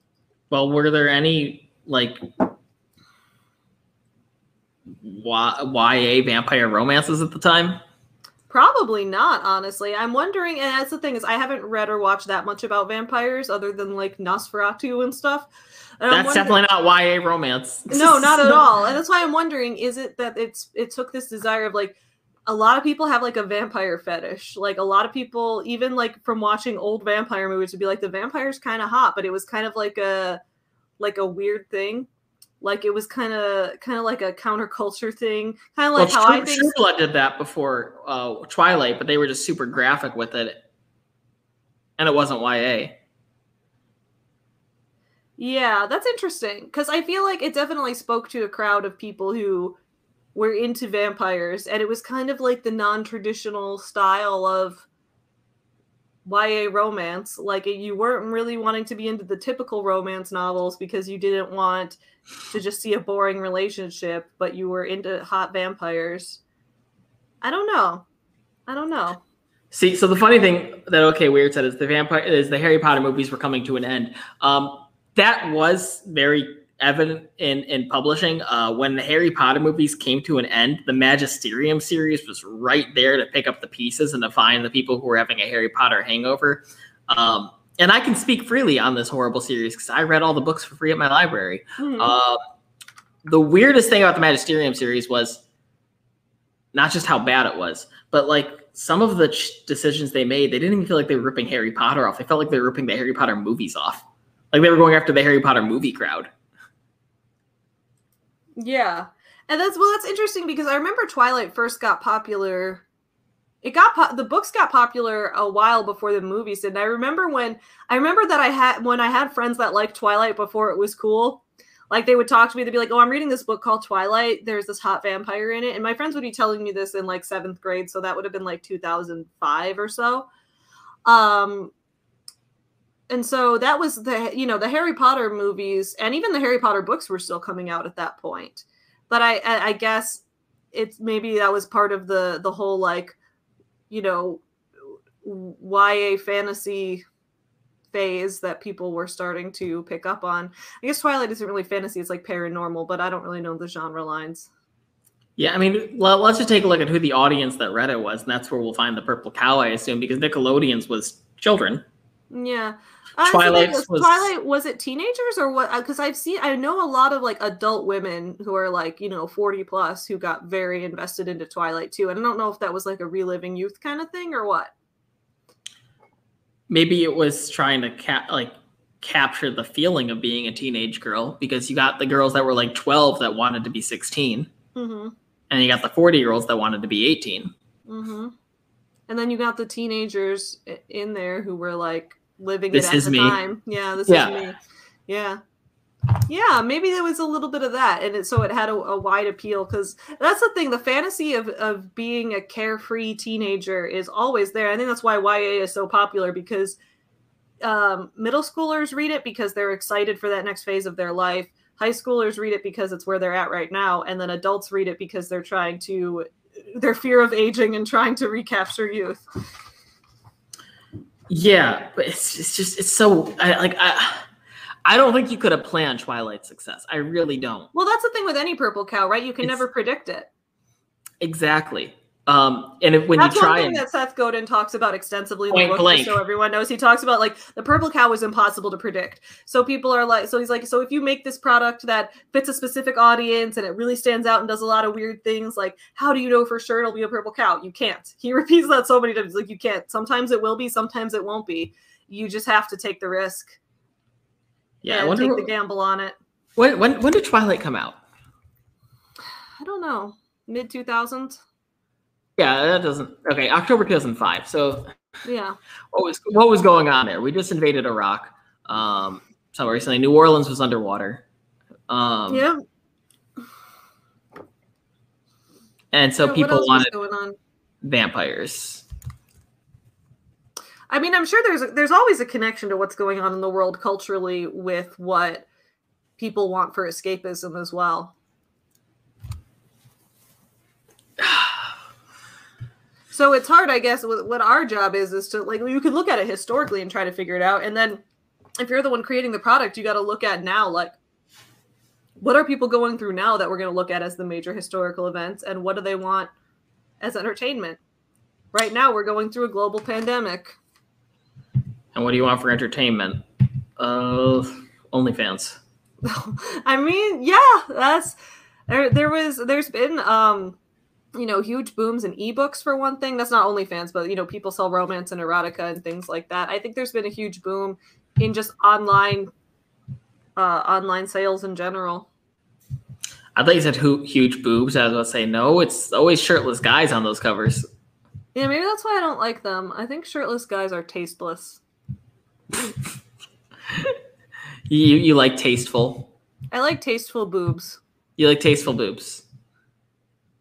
Well, were there any like YA vampire romances at the time? Probably not, honestly. I'm wondering, and that's the thing is, I haven't read or watched that much about vampires other than like Nosferatu and stuff. And I'm That's definitely not YA romance. no, not at all. And that's why I'm wondering: is it that it's it took this desire of like a lot of people have like a vampire fetish. Like a lot of people, even like from watching old vampire movies, would be like the vampire's kind of hot, but it was kind of like a like a weird thing. Like it was kind of kind of like a counterculture thing, kind of like well, how I think True Blood did that before uh, Twilight, but they were just super graphic with it, and it wasn't YA. Yeah, that's interesting because I feel like it definitely spoke to a crowd of people who were into vampires, and it was kind of like the non-traditional style of YA romance. Like you weren't really wanting to be into the typical romance novels because you didn't want to just see a boring relationship, but you were into hot vampires. I don't know. I don't know. See, so the funny thing that okay, weird said is the vampire is the Harry Potter movies were coming to an end. Um, that was very evident in in publishing. Uh, when the Harry Potter movies came to an end, the Magisterium series was right there to pick up the pieces and to find the people who were having a Harry Potter hangover. Um, and I can speak freely on this horrible series because I read all the books for free at my library. Mhm. Uh, the weirdest thing about the Magisterium series was not just how bad it was, but like some of the ch- decisions they made, they didn't even feel like they were ripping Harry Potter off. They felt like they were ripping the Harry Potter movies off. Like they were going after the Harry Potter movie crowd. Yeah. And that's well that's interesting because I remember Twilight first got popular. It got po- the books got popular a while before the movies did. And I remember when I remember that I had when I had friends that liked Twilight before it was cool. Like they would talk to me, they'd be like, "Oh, I'm reading this book called Twilight. There's this hot vampire in it." And my friends would be telling me this in like seventh grade, so that would have been like 2005 or so. Um, and so that was the you know the Harry Potter movies and even the Harry Potter books were still coming out at that point. But I I, guess it's maybe that was part of the the whole like you know YA fantasy phase that people were starting to pick up on. I guess Twilight isn't really fantasy; it's like paranormal, but I don't really know the genre lines. Yeah, I mean, let's just take a look at who the audience that read it was, and that's where we'll find the purple cow, I assume, because Nickelodeon's was children. Yeah. Uh, so was, was- Twilight was it teenagers or what? Because I've seen I know a lot of like adult women who are like you know forty plus who got very invested into Twilight too, and I don't know if that was like a reliving youth kind of thing or what. Maybe it was trying to cap like capture the feeling of being a teenage girl, because you got the girls that were like twelve that wanted to be sixteen, Mm-hmm. and you got the forty year olds that wanted to be eighteen. Mm-hmm. And then you got the teenagers in there who were like living This it at is the me. time. Yeah, this Yeah. is me. Yeah. Yeah, maybe there was a little bit of that, and it, so it had a, a wide appeal because that's the thing. The fantasy of of being a carefree teenager is always there. I think that's why YA is so popular because um, middle schoolers read it because they're excited for that next phase of their life. High schoolers read it because it's where they're at right now, and then adults read it because they're trying to their fear of aging and trying to recapture youth. Yeah, but it's, it's just it's so I, like I I don't think you could have planned Twilight's success. I really don't. Well, that's the thing with any purple cow, right? You can It's- never predict it. Exactly. Um, and if, when That's you one try thing and that Seth Godin talks about extensively in the book, so everyone knows. He talks about like the purple cow was impossible to predict. So people are like, so he's like, so if you make this product that fits a specific audience and it really stands out and does a lot of weird things, like how do you know for sure it'll be a purple cow? You can't. He repeats that so many times. Like you can't. Sometimes it will be, sometimes it won't be. You just have to take the risk yeah, I wonder take the gamble on it. when when when did Twilight come out? I don't know. Mid two thousands. Yeah, that doesn't. Okay, October 2005. So Yeah. what was what was going on there? We just invaded Iraq. Um, so recently, New Orleans was underwater. Um, yeah. and so Yeah, people wanted vampires. I mean, I'm sure there's there's always a connection to what's going on in the world culturally with what people want for escapism as well. So it's hard, I guess. What what our job is is to like you can look at it historically and try to figure it out, and then if you're the one creating the product, you got to look at now, like what are people going through now that we're going to look at as the major historical events, and what do they want as entertainment? Right now, we're going through a global pandemic. And what do you want for entertainment? Uh, OnlyFans. I mean, yeah, that's there. There was, there's been, um, you know, huge booms in ebooks for one thing. That's not OnlyFans, but you know, people sell romance and erotica and things like that. I think there's been a huge boom in just online, uh, online sales in general. I thought you said hu- huge boobs. I was going to say no. It's always shirtless guys on those covers. Yeah, maybe that's why I don't like them. I think shirtless guys are tasteless. You you like tasteful. I like tasteful boobs. You like tasteful boobs.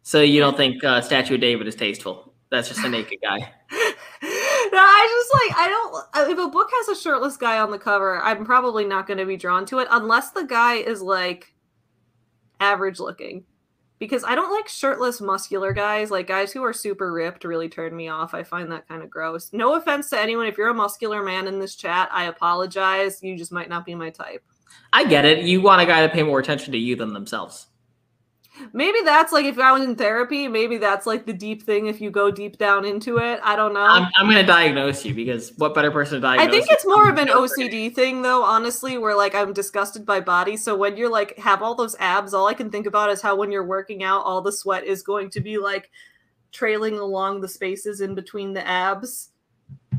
So you don't think uh, Statue of David is tasteful? That's just a naked guy. no, I just like I don't. If a book has a shirtless guy on the cover, I'm probably not going to be drawn to it unless the guy is like average looking. Because I don't like shirtless, muscular guys. Like guys who are super ripped really turn me off. I find that kind of gross. No offense to anyone. If you're a muscular man in this chat, I apologize. You just might not be my type. I get it. You want a guy to pay more attention to you than themselves. Maybe that's like if I was in therapy, maybe that's like the deep thing if you go deep down into it. I don't know. I'm, I'm going to diagnose you because what better person to diagnose? I think it's more of an OCD thing, though. Honestly, where like I'm disgusted by bodies. So when you're like have all those abs, all I can think about is how when you're working out, all the sweat is going to be like trailing along the spaces in between the abs,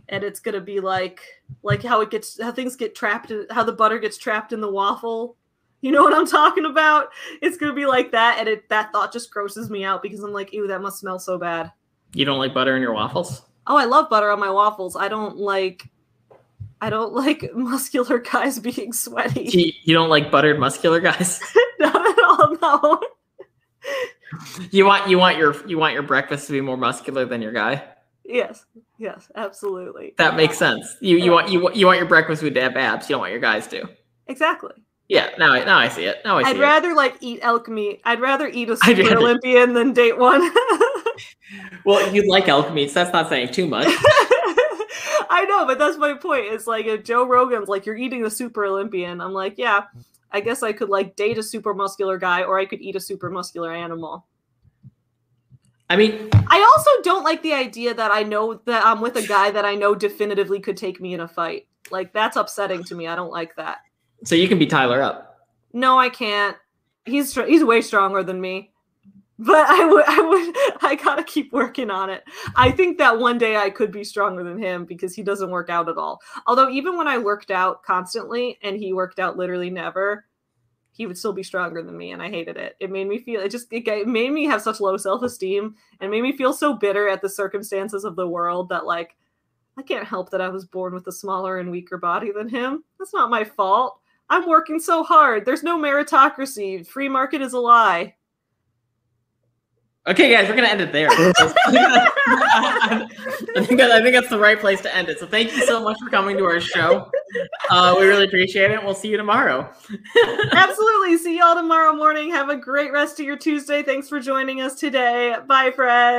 and it's gonna be like like how it gets how things get trapped, in, how the butter gets trapped in the waffle. You know what I'm talking about? It's gonna be like that, and it that thought just grosses me out because I'm like, ew, that must smell so bad. You don't like butter in your waffles? Oh, I love butter on my waffles. I don't like I don't like muscular guys being sweaty. You, you don't like buttered muscular guys? Not at all, no. You want you want your you want your breakfast to be more muscular than your guy? Yes, yes, absolutely. That makes sense. You you want you want you want your breakfast food to have abs. You don't want your guys to. Exactly. Yeah. Now I now I see it. Now I see I'd it. rather like eat elk meat. I'd rather eat a super rather- Olympian than date one. Well, you'd like elk meats. That's not saying too much. I know, but that's my point. It's like if Joe Rogan's like, you're eating a super Olympian, I'm like, yeah, I guess I could like date a super muscular guy or I could eat a super muscular animal. I mean, I also don't like the idea that I know that I'm with a guy that I know definitively could take me in a fight. Like that's upsetting to me. I don't like that. So you can be Tyler up. No, I can't. He's he's way stronger than me. But I would I would I got to keep working on it. I think that one day I could be stronger than him because he doesn't work out at all. Although even when I worked out constantly and he worked out literally never, he would still be stronger than me and I hated it. It made me feel it just it made me have such low self-esteem and made me feel so bitter at the circumstances of the world that like I can't help that I was born with a smaller and weaker body than him. That's not my fault. I'm working so hard. There's no meritocracy. Free market is a lie. Okay, guys, we're gonna end it there. I think that, I think that's the right place to end it. So thank you so much for coming to our show. Uh, we really appreciate it. We'll see you tomorrow. Absolutely. See y'all tomorrow morning. Have a great rest of your Tuesday. Thanks for joining us today. Bye, friends.